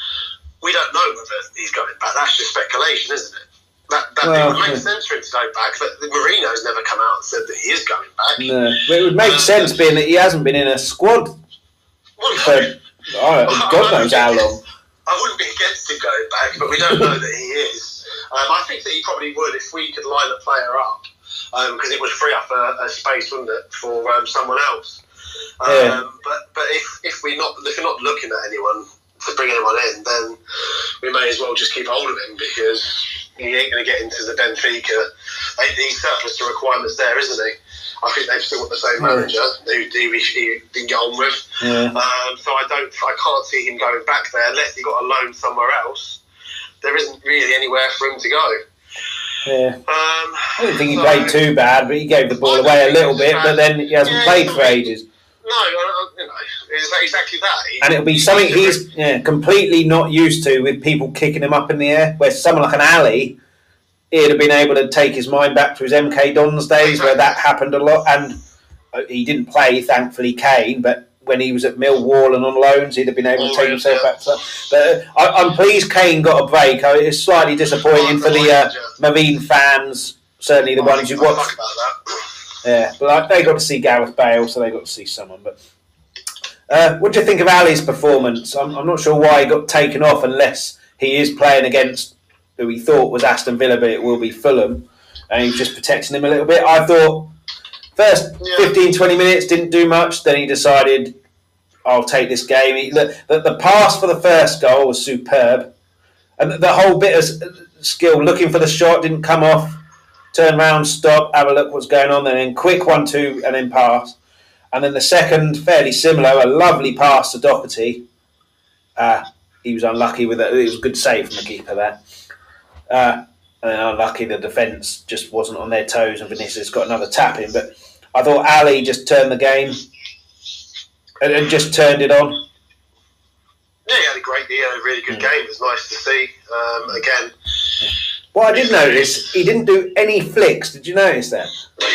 we don't know whether he's going back. That's just speculation, isn't it? That, that Well, it would make sense for him to go back. But the Mourinho's never come out and said that he is going back. No. But it would make um, sense being that he hasn't been in a squad Well, for God knows how long. I wouldn't be against him going back, but we don't know that he is. Um, I think that he probably would if we could line a player up, because it would free up a, a space, wouldn't it, for um, someone else. Um, Yeah. But but if if we not if we're not looking at anyone to bring anyone in, then we may as well just keep hold of him because he ain't going to get into the Benfica. He's surplus to requirements there, isn't he? I think they've still got the same manager who, he, didn't get on with. Yeah. Um, so I don't, I can't see him going back there unless he got a loan somewhere else. There isn't really anywhere for him to go. Yeah. Um, I don't think he so- played too bad, but he gave the ball away a little bit. But then he hasn't Yeah, played for ages, No, you know, it's exactly that. He- and it'll be something he's- yeah, completely not used to with people kicking him up in the air. Where someone like an Alli, he'd have been able to take his mind back to his MK Dons days, where that happened a lot. And uh, he didn't play, thankfully, Kane, but. When he was at Millwall and on loans, he'd have been able to take himself back to that. But uh, I, I'm pleased Kane got a break. I- It's slightly disappointing for the uh, Marine fans, certainly the ones who watched fuck about that. Yeah, but like, they got to see Gareth Bale, so they got to see someone. But uh, what do you think of Alli's performance? I'm, I'm not sure why he got taken off, unless he is playing against who he thought was Aston Villa, but it will be Fulham, and he's just protecting him a little bit. I thought first Yeah. 15, 20 minutes didn't do much. Then he decided, I'll take this game. He, the, the, the pass for the first goal was superb, and the, the whole bit of skill, looking for the shot, didn't come off turn round, stop, have a look what's going on, and then quick one, two, and then pass. And then the second, fairly similar, a lovely pass to Doherty. Uh, he was unlucky with it. It was a good save from the keeper there. Uh, and then unlucky the defence just wasn't on their toes, and Vinicius got another tap in. But I thought Alli just turned the game and, and just turned it on. Yeah, he had a great, he had a really good Mm. game. It was nice to see. Um, again, What I did notice, he didn't do any flicks. Did you notice that? yeah,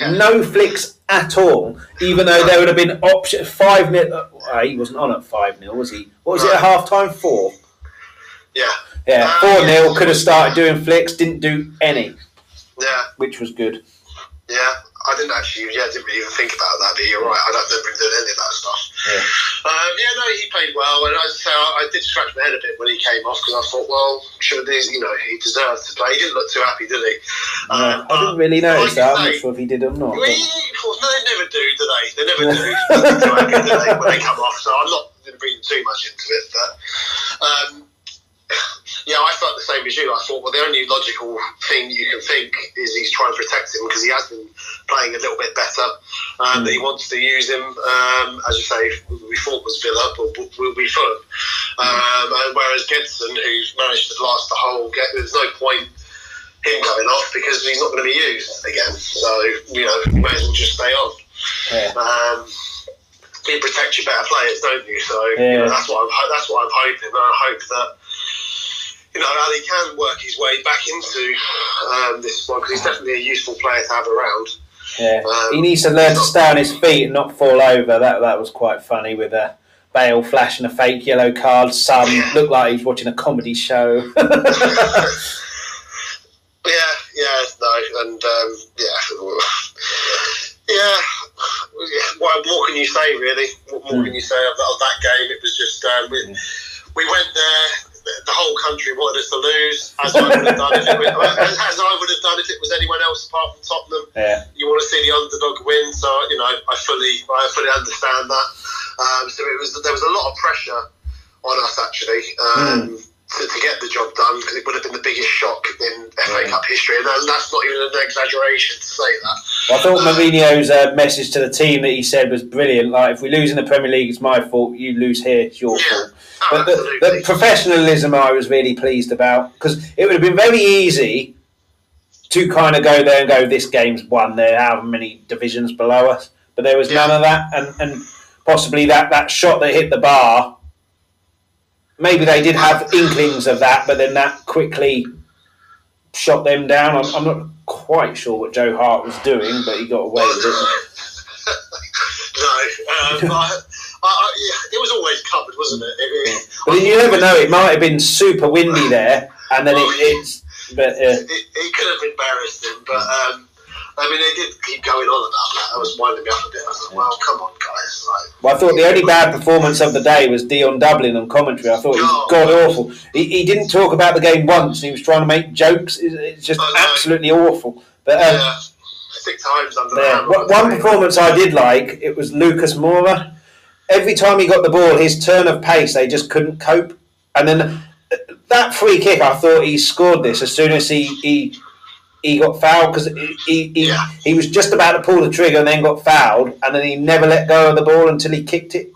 yeah. No flicks at all, even though there would have been option five nil. Uh, he wasn't on at five nil, was he? What was it at Right. half time? Four. yeah, Yeah, Uh, four yeah. nil. Could have started doing flicks. Didn't do any, yeah, which was good. yeah. I didn't actually, yeah, I didn't really even think about that. But you're right. I don't remember him doing any of that stuff. Yeah. Um, yeah, no, he played well, and as I say, I, I did scratch my head a bit when he came off because I thought, well, should these, you know, he deserved to play. He didn't look too happy, did he? Uh, Um, I didn't really notice that. I'm not sure if he did or not. Well, but- no, they never do, do they? They never do. They look too happy, do they, when they come off? So I'm not reading too much into it, but um, yeah, I felt the same as you. I thought, well, the only logical thing you can think is he's trying to protect him because he has been playing a little bit better. Um, That he wants to use him, um, as you say, we thought was Villa, but will- be Fulham. Um, whereas Gedson, who's managed to last the whole game, there's no point him going off because he's not going to be used again. So you know, you may as well just stay on. yeah. Um, you protect your better players, don't you? So you know, that's what I'm. That's what I'm hoping. And I hope that you know Alli can work his way back into um, this one because he's definitely a useful player to have around. Yeah, Um, he needs to learn to stay on his feet and not fall over. That that was quite funny with uh, Bale flashing a fake yellow card. Some looked like he was watching a comedy show. Yeah, yeah, no, and um, yeah, yeah. What more can you say, really? What more can you say of, of that game? It was just um, we, we went there. The whole country wanted us to lose, as I would have done if it was, as, as I would have done if it was anyone else apart from Tottenham. yeah, You want to see the underdog win, so you know I fully, I fully understand that. Um, so it was there was a lot of pressure on us actually um, to, to get the job done because it would have been the biggest shock in FA Yeah. Cup history, and that's not even an exaggeration to say that. Well, I thought Mourinho's uh, message to the team that he said was brilliant. Like, if we lose in the Premier League, it's my fault. You lose here, it's your Yeah. fault. But the, the professionalism I was really pleased about because it would have been very easy to kind of go there and go, this game's won. There how many divisions below us, but there was Yeah. none of that, and and possibly that that shot that hit the bar maybe they did have inklings of that, but then that quickly shot them down. I'm, I'm not quite sure what Joe Hart was doing, but he got away with it. no, um, I, I, yeah, it was always covered, wasn't it? it, but you never know; it might have been super windy there, and then well, it, it's. But uh, it, it, could have embarrassed him, but um, I mean, they did keep going on about that. That was winding me up a bit. I was like, well, come on, guys. Like, well, I thought the only bad performance of the day was Dion Dublin on commentary. I thought he was god awful. He, he didn't talk about the game once. He was trying to make jokes. It's just absolutely awful. But um, yeah, six times under yeah. One performance I did like it was Lucas Moura. Every time he got the ball, his turn of pace, they just couldn't cope. And then that free kick, I thought he scored this as soon as he, he he got fouled because he he, he, yeah. he, was just about to pull the trigger and then got fouled, and then he never let go of the ball until he kicked it.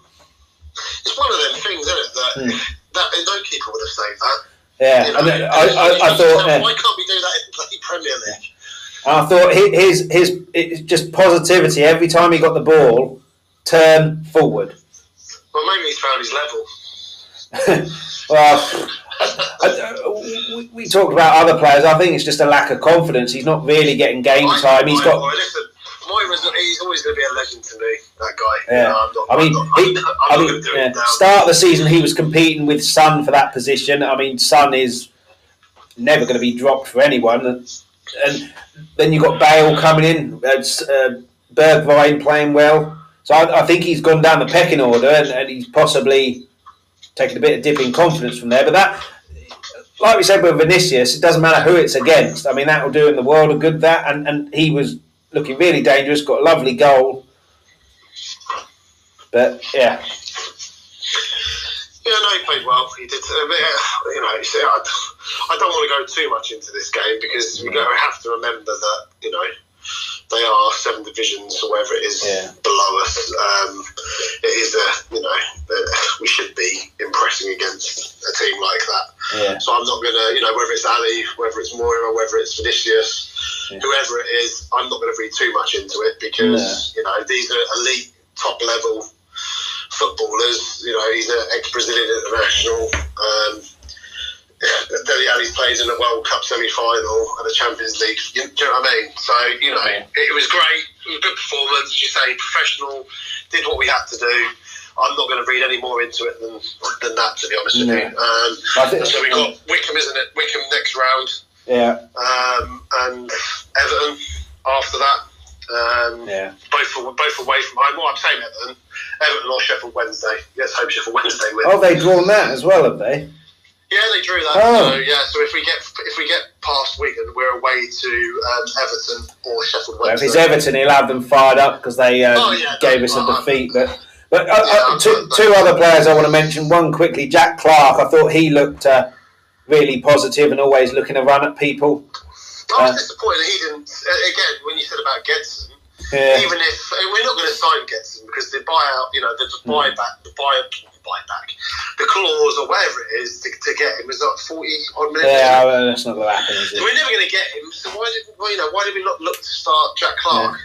It's one of them things, isn't it? That, hmm. that no keeper would have saved that. Yeah, you know, I, I, I, I thought. Why can't we do that in the Premier League? I thought his his his just positivity every time he got the ball, turn forward. Well, maybe he's found his level. well, we, we talked about other players. I think it's just a lack of confidence. He's not really getting game time. He's got. listen, Moura's, he's always going to be a legend to me. That guy. Yeah. You know, not, I mean, not, he, i mean, yeah, start of the season he was competing with Son for that position. I mean, Son is never going to be dropped for anyone. And then you've got Bale coming in, uh, uh, Bergwijn playing well. So I, I, think he's gone down the pecking order, and, and he's possibly taking a bit of dip in confidence from there. But that, like we said with Vinicius, it doesn't matter who it's against. I mean, that will do in the world of good. That and and he was looking really dangerous. Got a lovely goal. But yeah. Yeah, no, he played well. He did. Uh, you know, I don't want to go too much into this game because we have to remember that you know they are seven divisions or whatever it is yeah. below us. Um, it is a you know we should be impressing against a team like that. Yeah. So I'm not gonna you know whether it's Alli, whether it's Moura, whether it's Vinicius, yeah. whoever it is, I'm not going to read too much into it because you know these are elite top level footballers. You know he's an ex Brazilian international. Um, Dele Alli plays in a World Cup semi-final and a Champions League. Do you know what I mean? So you know, it, was great. It was a good performance, as you say, professional. Did what we had to do. I'm not going to read any more into it than than that, to be honest with you. Um, so we got Wycombe, isn't it? Wycombe next round. Yeah. Um, and Everton after that. Um, yeah. Both both away from home. Well, I'm saying Everton, Everton or Sheffield Wednesday. Let's hope Sheffield Wednesday win. Oh, they drawn that as well, have they? Yeah, they drew that. Oh. So yeah, so if we get if we get past Wigan, we're away to um, Everton or Sheffield Wednesday. Well, if it's Everton, he'll have them fired up because they um, oh, yeah, gave us a defeat. But but uh, yeah, uh, two, two other players I want to mention. One quickly, Jack Clarke. I thought he looked uh, really positive and always looking to run at people. I was uh, disappointed that he didn't. Again, when you said about Gedson, yeah. even if we're not going to sign Gedson because the buyout, you know, the buyback, the buy buyback, the clause or whatever it is to, to get him is like forty odd minutes. Yeah, well, that's not going to happen. Is it? So we're never going to get him. So why did well, you know why did we not look to start Jack Clarke?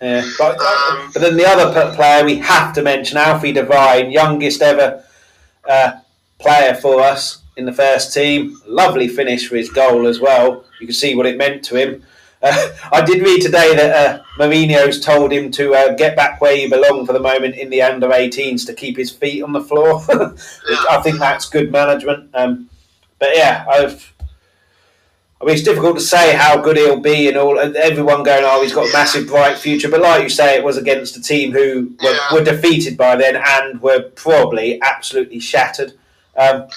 Yeah. yeah. But, um, but then the other player we have to mention, Alfie Devine, youngest ever uh, player for us in the first team. Lovely finish for his goal as well. You can see what it meant to him. Uh, I did read today that uh, Mourinho's told him to uh, get back where you belong for the moment in the under 18s to keep his feet on the floor. I think that's good management. Um, but yeah, I've. I mean, it's difficult to say how good he'll be, and all. Everyone going, "Oh, he's got a massive, bright future." But like you say, it was against a team who were, yeah. were defeated by then and were probably absolutely shattered. Um,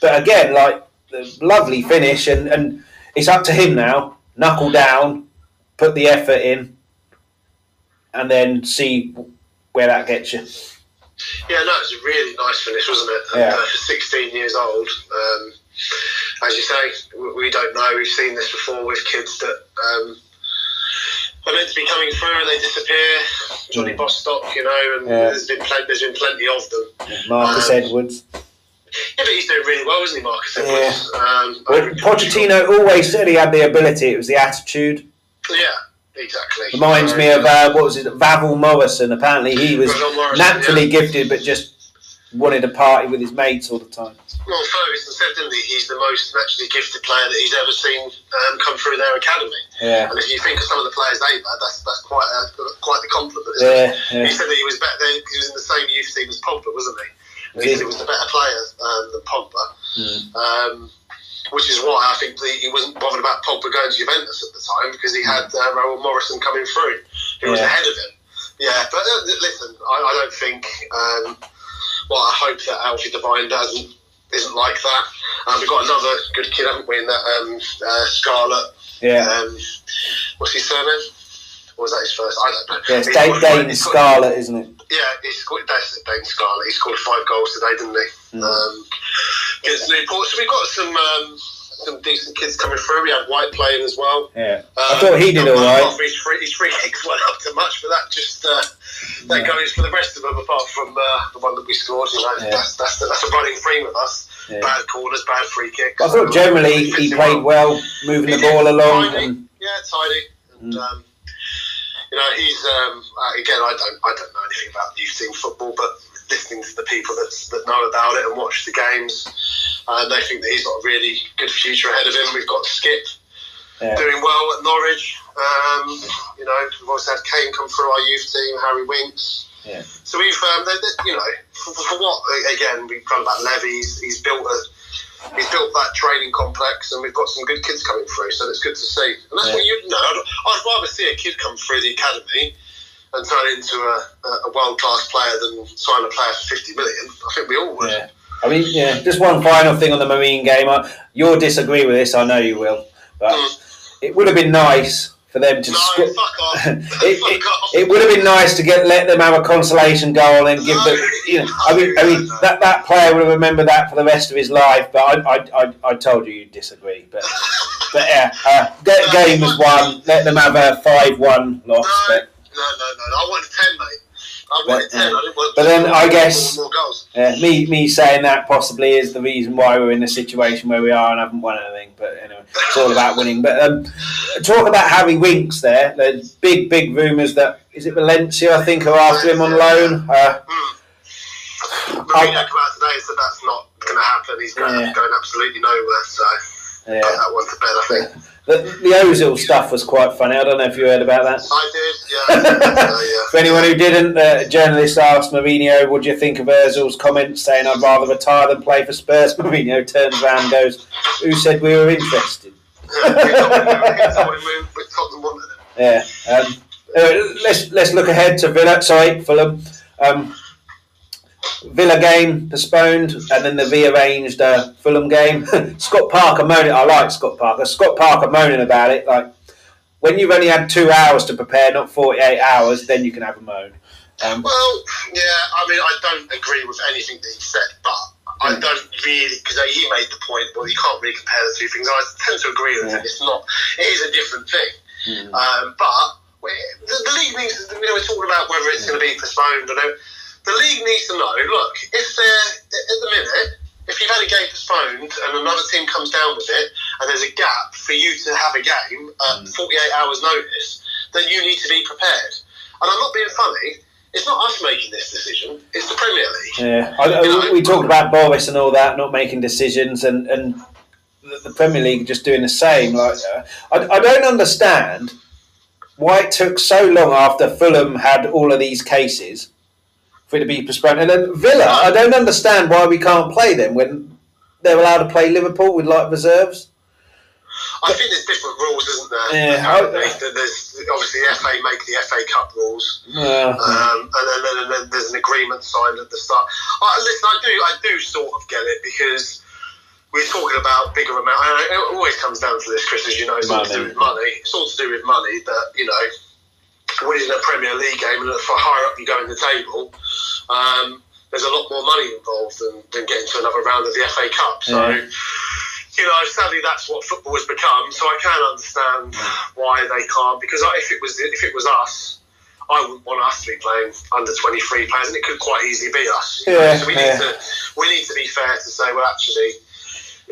but again, like the lovely finish, and, and it's up to him now knuckle down, put the effort in, and then see where that gets you. Yeah, no, was a really nice finish, wasn't it? Yeah. Uh, 16 years old. Um, as you say, we don't know. We've seen this before with kids that um, are meant to be coming through and they disappear. Johnny Bostock, you know, and yeah. there's been plenty, there's been plenty of them. Marcus um, Edwards. Yeah, but he's doing really well, isn't he, Marcus? Yeah. Um, well, Pochettino always said he had the ability. It was the attitude. Yeah, exactly. Reminds me of uh, what was it, Ravel Morrison. Apparently, he was naturally yeah. gifted, but just wanted to party with his mates all the time. Well, Ferguson said, didn't he? He's the most naturally gifted player that he's ever seen um, come through their academy. Yeah. And if you think of some of the players they've had, that's, that's quite a, quite the compliment. Isn't Yeah, it? yeah. He said that he was better. He was in the same youth team as Pogba, wasn't he? Was he he? said he was the better player um, than Pogba. Mm. Um, which is why I think he wasn't bothered about Pogba going to Juventus at the time because he had uh, Ravel Morrison coming through, who was Yeah. ahead of him. Yeah, but uh, listen, I, I don't think. Um, well, I hope that Alfie Devine doesn't isn't like that. Um, we've got another good kid, haven't we? In that um, uh, Scarlett. Yeah. Um, what's his surname? Or was that his first? I don't know. Yeah, it's Dane, Dane he's got- Scarlett, isn't it? yeah, he scored. That's Dane Scarlett. He scored five goals today, didn't he? Mm. Um, against Newport. So we've got some um, some decent kids coming through. We had White playing as well. Yeah. Um, I thought he did all off His free, his free kicks weren't up to much, but that just uh, that Yeah. goes for the rest of them. Apart from uh, the one that we scored, you know, Yeah. that's that's, the, that's a running theme with us. Yeah. Bad corners, bad free kicks. I thought generally he Fits played well, moving He the ball along. Tidy. And, Yeah, tidy. And, Mm. um, you know, he's um, uh, again. I don't, I don't know anything about youth team football, but listening to the people that that know about it and watch the games, uh, they think that he's got a really good future ahead of him. We've got Skipp yeah. doing well at Norwich. Um, you know, we've also had Kane come through our youth team, Harry Winks. Yeah. So we've, um, they, they, you know, for, for what again we've got about Levy. He's, he's built a, he's built that training complex, and we've got some good kids coming through. So it's good to see. And that's Yeah. what you, know. I'd, I'd rather see a kid come through the academy and turn into a, a world class player than sign a player for fifty million. I think we all would. Yeah. I mean, yeah. Just one final thing on the Marine game. You'll disagree with this. I know you will. But Mm. it would have been nice for them to. No, fuck off. it, it, it would have been nice to get let them have a consolation goal and give them, you know. I mean, I mean that, that player would have remembered that for the rest of his life. But I, I, I, I told you you'd disagree. But, but yeah, uh, ga- game was won. Let them have a five-one loss. No, But no, no, no. I wanted ten, mate. I wanted But. I didn't want but then I guess- more, more goals. uh, me, me saying that possibly is the reason why we're in the situation where we are and haven't won anything. But anyway, it's all about winning. But um, talk about Harry Winks there. There's big, big rumours that is it Valencia? I think are after him on loan. Uh, Hmm. Mourinho came out today and said that's not going to happen. He's going, Yeah. going absolutely nowhere. So yeah. that one to bed, I think. The, the Ozil stuff was quite funny. I don't know if you heard about that. I did, yeah. yeah. For anyone who didn't, the journalist asked Mourinho, "What do you think of Ozil's comment saying I'd rather retire than play for Spurs?" Mourinho turns around and goes, "Who said we were interested?" we told him- we told him we Tottenham wanted him. Yeah. Um, uh, let's let's look ahead to Villa. Sorry, Fulham. Um, Villa game postponed, and then the rearranged uh, Fulham game. Scott Parker moaning. I like Scott Parker. Scott Parker moaning about it. Like when you've only had two hours to prepare, not forty-eight hours, then you can have a moan. Um, Well, yeah, I mean, I don't agree with anything that he said, but I Mm. don't really, because he made the point, well, you can't really compare the two things. I tend to agree with Yeah. him. It's not, it is a different thing. mm, Um, but the, the league needs you know, we're talking about whether it's going to be postponed or no. The league needs to know, look, if they're, at the minute, if you've had a game postponed and another team comes down with it and there's a gap for you to have a game at Mm. 48 hours notice, then you need to be prepared. And I'm not being funny, it's not us making this decision, it's the Premier League. yeah, I, I- we talked about Boris and all that, not making decisions, and and the, the Premier League just doing the same. Like, uh, I, I don't understand why it took so long after Fulham had all of these cases for it to be postponed, and then Villa. I don't understand why we can't play them when they're allowed to play Liverpool with like reserves. I think there's different rules, isn't there? Yeah, I- There's obviously the FA make the FA Cup rules. Uh, Um, and then, then, then there's an agreement signed at the start. Uh, listen, I do, I do sort of get it because we're talking about bigger amount. and It always comes down to this, Chris, as you know, it's all to do with money. It's all to do with money that you know, winning a Premier League game and the higher up you go in the table, um, there's a lot more money involved than, than getting to another round of the FA Cup. So. Yeah. You know, sadly, that's what football has become. So I can understand why they can't. Because if it was if it was us, I wouldn't want us to be playing under twenty three players, and it could quite easily be us. Yeah, so we yeah. need to we need to be fair to say, well, actually,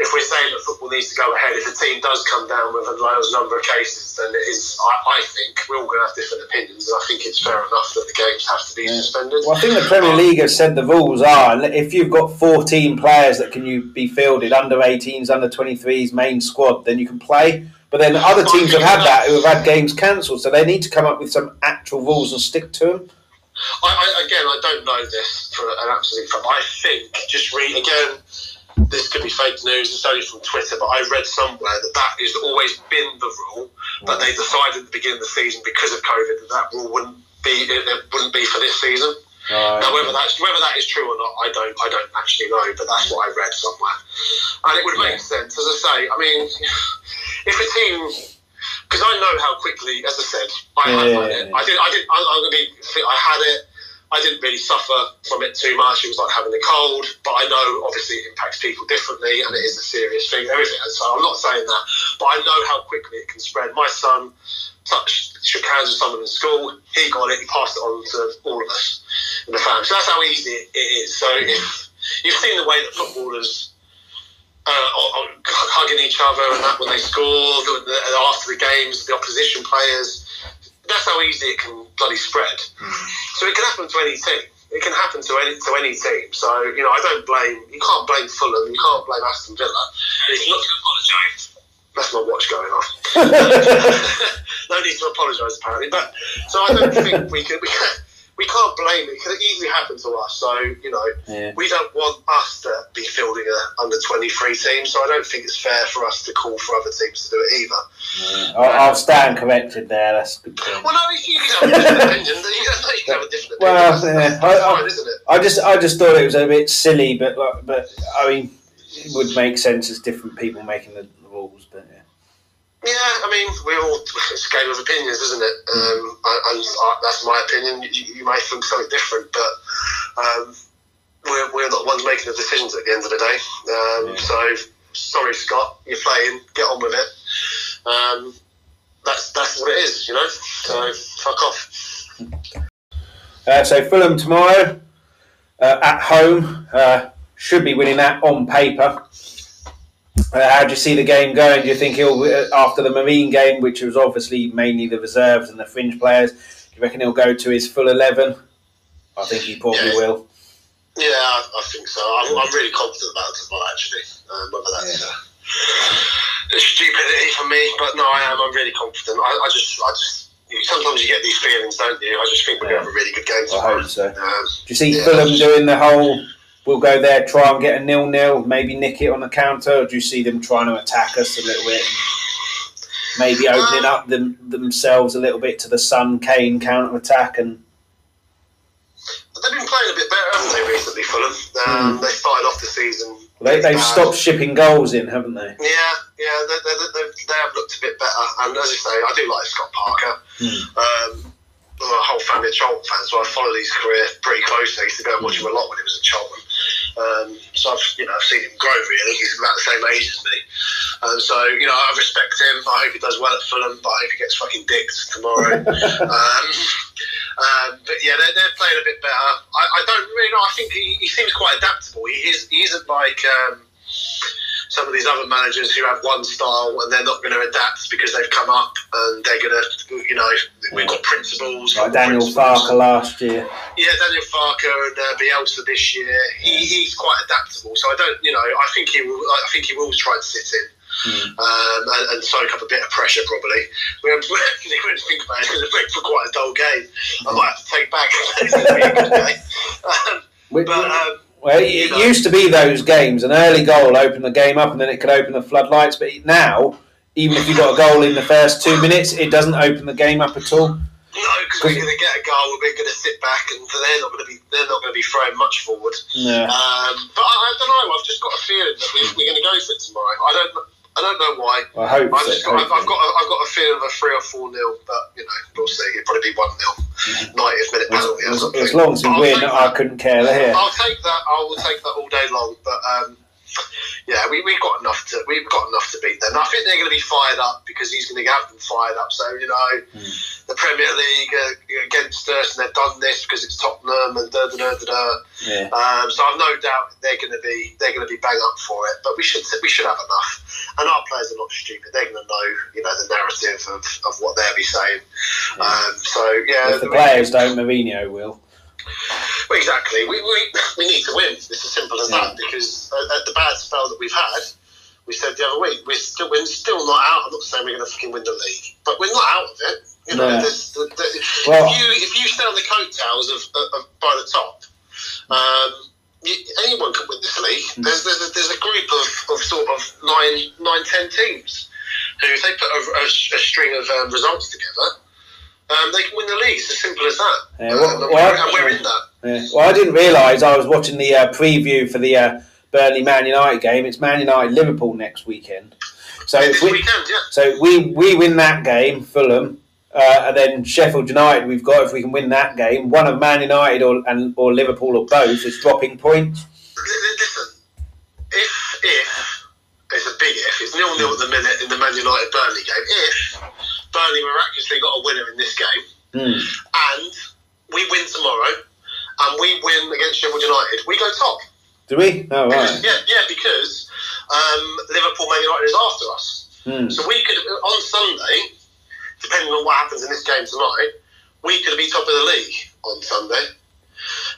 if we're saying that football needs to go ahead, if a team does come down with a large number of cases, then it is. I, I think we're all going to have different opinions, and I think it's fair enough that the games have to be Yeah. suspended. Well, I think the Premier um, League has said the rules are if you've got 14 players that can you be fielded under 18s, under 23s, main squad, then you can play. But then other teams have had that who have had games cancelled, so they need to come up with some actual rules and stick to them. I, I, again, I don't know this for an absolute fact. I think just read again. This could be fake news. It's only from Twitter, but I read somewhere that that has always been the rule. But they decided at the beginning of the season because of COVID that that rule wouldn't be it, it wouldn't be for this season. Now, whether that's whether that is true or not, I don't I don't actually know. But that's what I read somewhere, and it would make sense. As I say, I mean, if a team, because I know how quickly, as I said, I Yeah, had yeah, it. yeah. I did. I did. I, I'm gonna be. I had it. I didn't really suffer from it too much. It was like having a cold, but I know obviously it impacts people differently, and it is a serious thing. Everything. And so I'm not saying that, but I know how quickly it can spread. My son touched, shook hands with someone in school. He got it. He passed it on to all of us in the family. So that's how easy it is. So if you've seen the way that footballers uh, are- are hugging each other and that when they score, the, the, after the games, the opposition players, that's how easy it can bloody spread. So it can happen to any team. It can happen to any to any team. So you know, I don't blame. You can't blame Fulham. You can't blame Aston Villa. It's not to apologise. That's my watch going off. no need to apologise apparently. But so I don't think we can we can we can't blame it. because It easily happen to us. So you know, Yeah. we don't want us to be fielding a under twenty three team. So I don't think it's fair for us to call for other teams to do it either. I'll, I'll stand corrected there. That's good point. Well, no, you can have a different opinion. You can, no, you can have a different opinion. Well, That's- yeah, that's I- fine, isn't it? I just, I just thought it was a bit silly, but, but I mean, it would make sense as different people making the yeah. Yeah, I mean, we're all it's a game of opinions, isn't it? Um, and and that's my opinion. You, you may think something different, but um, we're, we're not the ones making the decisions at the end of the day. Um, Yeah. So, sorry, Scott, you're playing. Get on with it. Um, that's that's what it is, you know. So, fuck off. Uh, so Fulham tomorrow uh, at home uh, should be winning that on paper. Uh, how do you see the game going? Do you think he'll uh, after the Marine game, which was obviously mainly the reserves and the fringe players? Do you reckon he'll go to his full eleven? I think he probably Yeah. will. Yeah, I, I think so. I'm, I'm really confident about as actually. Um, whether that's uh, stupidity for me, but no, I am. I'm really confident. I, I just, I just. Sometimes you get these feelings, don't you? I just think we're going to have a really good game I hope so. Um, Do you see Yeah. Fulham doing the whole? We'll go there, try and get a nil-nil, maybe nick it on the counter. Or do you see them trying to attack us a little bit? Maybe opening up them, themselves a little bit to the Son Kane counter attack and they've been playing a bit better, haven't they, recently, Fulham? Um, They started off the season. Well, they, they've bad. stopped shipping goals in, haven't they? Yeah, yeah, they, they, they, they have looked a bit better. And as you say, I do like Scott Parker. Hmm. Um, I'm a whole family of Charlton fans, so I followed his career pretty closely. I used to go and watch him a lot when he was at Charlton. Um, so I've, you know, I've seen him grow really. He's about the same age as me. Um, so, you know, I respect him. I hope he does well at Fulham, but I hope he gets fucking dicked tomorrow. um, um, but yeah, they're, they're playing a bit better. I, I don't really know. I think he, he seems quite adaptable. He, is, he isn't like um, some of these other managers who have one style and they're not going to adapt because they've come up and they're going to, you know, we've got principles. Like Daniel principles. Farke last year. Yeah, Daniel Farke and uh, Bielsa this year. He, he's quite adaptable, so I don't, you know, I think he will. I think he will try and sit in Hmm. um, and, and soak up a bit of pressure. Probably. When, when you think about it, it's going to make for quite a dull game. I might have to take back. it's going to be a good game. Um, Which- but um, Well, it, it used to be those games. An early goal opened the game up, and then it could open the floodlights. But now, even if you got a goal in the first two minutes, it doesn't open the game up at all. no, because we're going to get a goal, we're going to sit back, and they're not going to be they're not going to be throwing much forward. Yeah. Um, but I, I don't know. I've just got a feeling that we, we're going to go for it tomorrow. I don't. I don't know why. I hope I've, so. just got, I've, I've got, a, I've got a feeling of a three or four nil, but you know, we'll see. It'll probably be one nil, ninetieth minute penalty. or As, something. as long as we win, I couldn't care there. I'll take that. I will take that all day long. But um, yeah, we we've got enough to we've got enough to beat them. I think they're going to be fired up because he's going to have them fired up. So you know, mm. the Premier League uh, against us, and they've done this because it's Tottenham and da da da da. da. Yeah. Um, so I've no doubt they're going to be they're going to be bang up for it. But we should we should have enough, and our players are not stupid. They're going to know you know the narrative of, of what they'll be saying. Yeah. Um, so yeah, if the players don't, Mourinho will. Well, exactly. We, we, we need to win. It's as simple as yeah. that. Because at the bad spell that we've had, we said the other week, we're still, we're still not out. I'm not saying we're going to fucking win the league, but we're not out of it. You know, the, the, well, if you if you stay on the coattails of, of, of by the top, um, you, anyone can win this league. Mm. There's there's a, there's a group of, of sort of nine nine ten teams who, if they put a, a, a string of um, results together, um, they can win the league. It's as simple as that. Yeah, well, um, well, and we're in that. Yeah. Well, I didn't realise I was watching the uh, preview for the uh, Burnley Man United game. It's Man United Liverpool next weekend. So yeah, we, weekend, yeah. So we we win that game, Fulham, uh, and then Sheffield United. We've got if we can win that game, one of Man United or and or Liverpool or both is dropping points. Listen, if if it's a big if, it's nil nil at the minute in the Man United Burnley game. If Burnley miraculously got a winner in this game, mm. and we win tomorrow, and we win against Sheffield United, we go top. Do we? Oh, right. Because, yeah, yeah, because um, Liverpool, Man United is after us. Mm. So we could, on Sunday, depending on what happens in this game tonight, we could be top of the league on Sunday.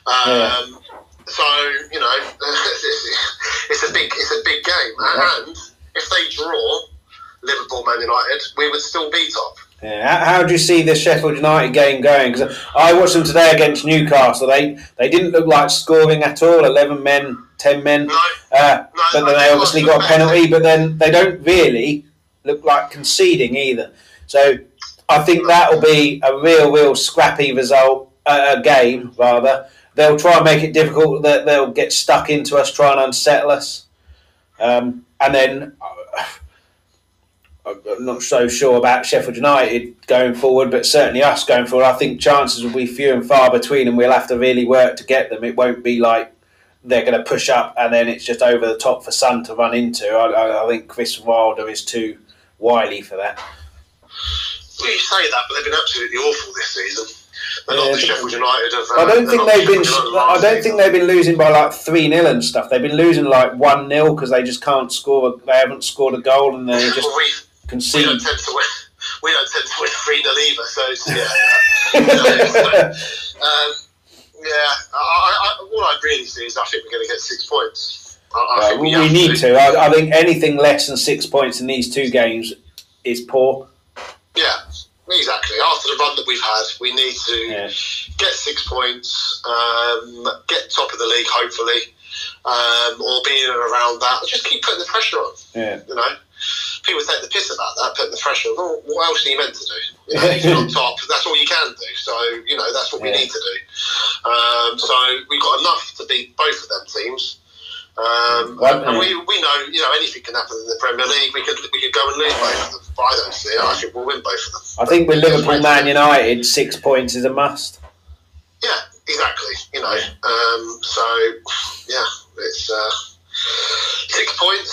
Um, yeah. So you know, it's, a big, it's a big game, and if they draw, Liverpool, Man United, we would still be top. Yeah. How, how do you see the Sheffield United game going? Because I watched them today against Newcastle. They they didn't look like scoring at all. Eleven men, ten men. No, uh, no, but then they obviously got a penalty. But then they don't really look like conceding either. So I think that will be a real, real scrappy result, uh, a game rather. They'll try and make it difficult. That they'll get stuck into us, try and unsettle us, um, and then. Uh, I'm not so sure about Sheffield United going forward, but certainly us going forward, I think chances will be few and far between, and we'll have to really work to get them. It won't be like they're going to push up and then it's just over the top for Son to run into. I, I think Chris Wilder is too wily for that. Well, you say that, but they've been absolutely awful this season. They're yeah, not the Sheffield United of. I don't think they've been. I don't think they've been losing by like three 0 and stuff. They've been losing like one 0 because they just can't score. They haven't scored a goal and they just. Well, concede. We don't tend to win. We don't tend to win three 0 either. So yeah, so, um, yeah. I, I, all I really see is I think we're going to get six points. I, we, we need to. to. I, I, think anything less than six points in these two games is poor. Yeah, exactly. After the run that we've had, we need to yeah. get six points, um, get top of the league, hopefully, um, or be in and around that. Just keep putting the pressure on. Yeah. You know people take the piss about that, putting the pressure on. What else are you meant to do? You know, you're on top, that's all you can do. So you know that's what yeah. we need to do. Um, so we've got enough to beat both of them teams. Um, and we, we know you know anything can happen in the Premier League. We could we could go and lose both of them. But I don't see it. I think we'll win both of them. I think with Liverpool, Man United, six points is a must. Yeah, exactly. You know, um, so yeah, it's. Uh, six points.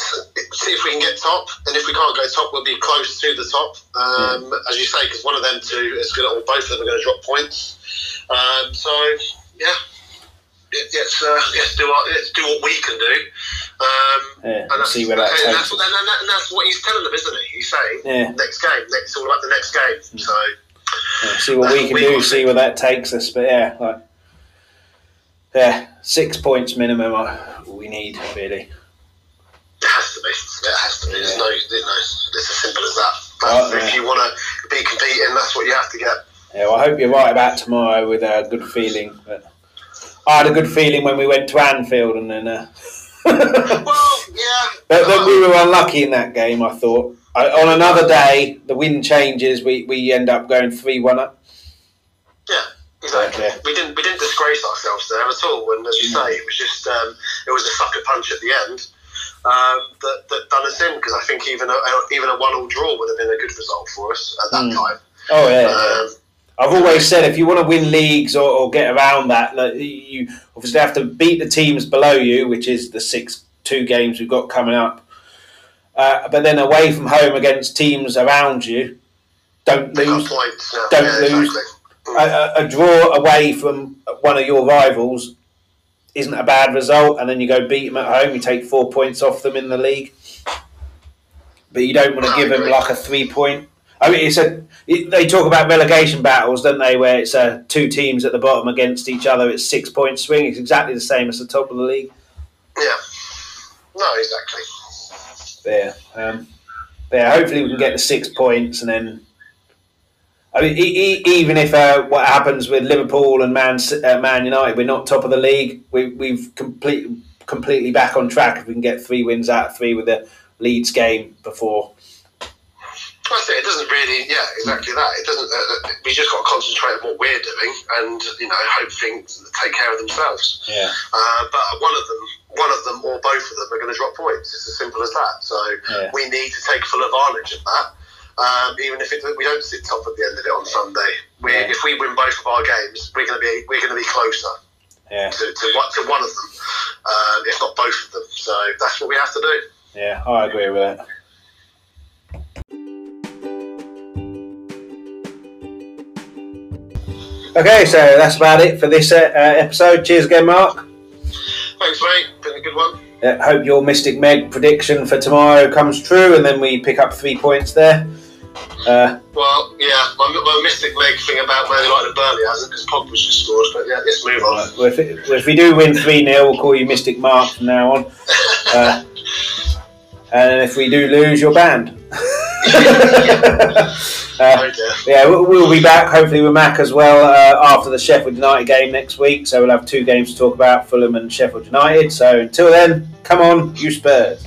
See if we can get top, and if we can't go top, we'll be close to the top. Um, mm. As you say, because one of them two is going to, or both of them are going to drop points. Um, so yeah, let's uh, let's do what let's do what we can do. Um, yeah, and see where that and that's, and, and that's, what he's telling them, isn't he? He's saying yeah. next game, next, it's all about the next game. Mm. So yeah, see what we can we do, see where that takes us. But yeah, like yeah, six points minimum uh, we need really. It has to be. It has to be. There's no, you know, it's as simple as that. Well, if you want to be competing, that's what you have to get. Yeah, well, I hope you're right about tomorrow with a good feeling. But I had a good feeling when we went to Anfield, and then. Uh, well, yeah. But then we were unlucky in that game. I thought. on another day, the wind changes. We we end up going three one up. Yeah. Exactly. Yeah. We didn't we didn't disgrace ourselves there at all. And as you say, it was just um, it was a sucker punch at the end um, that, that done us in because I think even a, even a one all draw would have been a good result for us at that mm. time. Oh yeah. Um, I've always said if you want to win leagues or, or get around that, that, you obviously have to beat the teams below you, which is the six two games we've got coming up. Uh, but then away from home against teams around you, don't lose. Points, yeah. Don't yeah, lose. Exactly. A, draw away from one of your rivals isn't a bad result, and then you go beat them at home. You take four points off them in the league, but you don't want to give them like a three point. I mean, it's a. It, they talk about relegation battles, don't they? Where it's uh, two teams at the bottom against each other. It's six point swing. It's exactly the same as the top of the league. Yeah. No, exactly. There, um, there. Hopefully, we can get the six points, and then. I mean, e- e- even if uh, what happens with Liverpool and Man uh, Man United, we're not top of the league. We, we've completely completely back on track if we can get three wins out of three with the Leeds game before. It. It doesn't really, yeah, exactly that. It doesn't. Uh, uh, we just got to concentrate on what we're doing, and you know, hope things take care of themselves. Yeah, Uh, but one of them, one of them, or both of them are going to drop points. It's as simple as that. So Yeah. we need to take full advantage of that. Um, even if it, we don't sit top at the end of it on Sunday, we, Yeah. if we win both of our games, we're going to be we're going to be closer yeah, to, to, one- to one of them, um, if not both of them. So that's what we have to do. yeah. I agree with that. Okay, so that's about it for this uh, uh, episode. Cheers again, Mark. Thanks, mate. Been a good one. Uh, hope your Mystic Meg prediction for tomorrow comes true, and then we pick up three points there. Uh, Well, yeah, my, my Mystic Meg thing about Man United and Burnley hasn't because Pogba's just scored. But yeah, let's move on. well, if, it, well, if we do win 3 0, we'll call you Mystic Mark from now on. Uh, and if we do lose, you're banned. uh, yeah, we'll, we'll be back hopefully with Mac as well uh, after the Sheffield United game next week. So we'll have two games to talk about Fulham and Sheffield United. So until then, come on, you Spurs.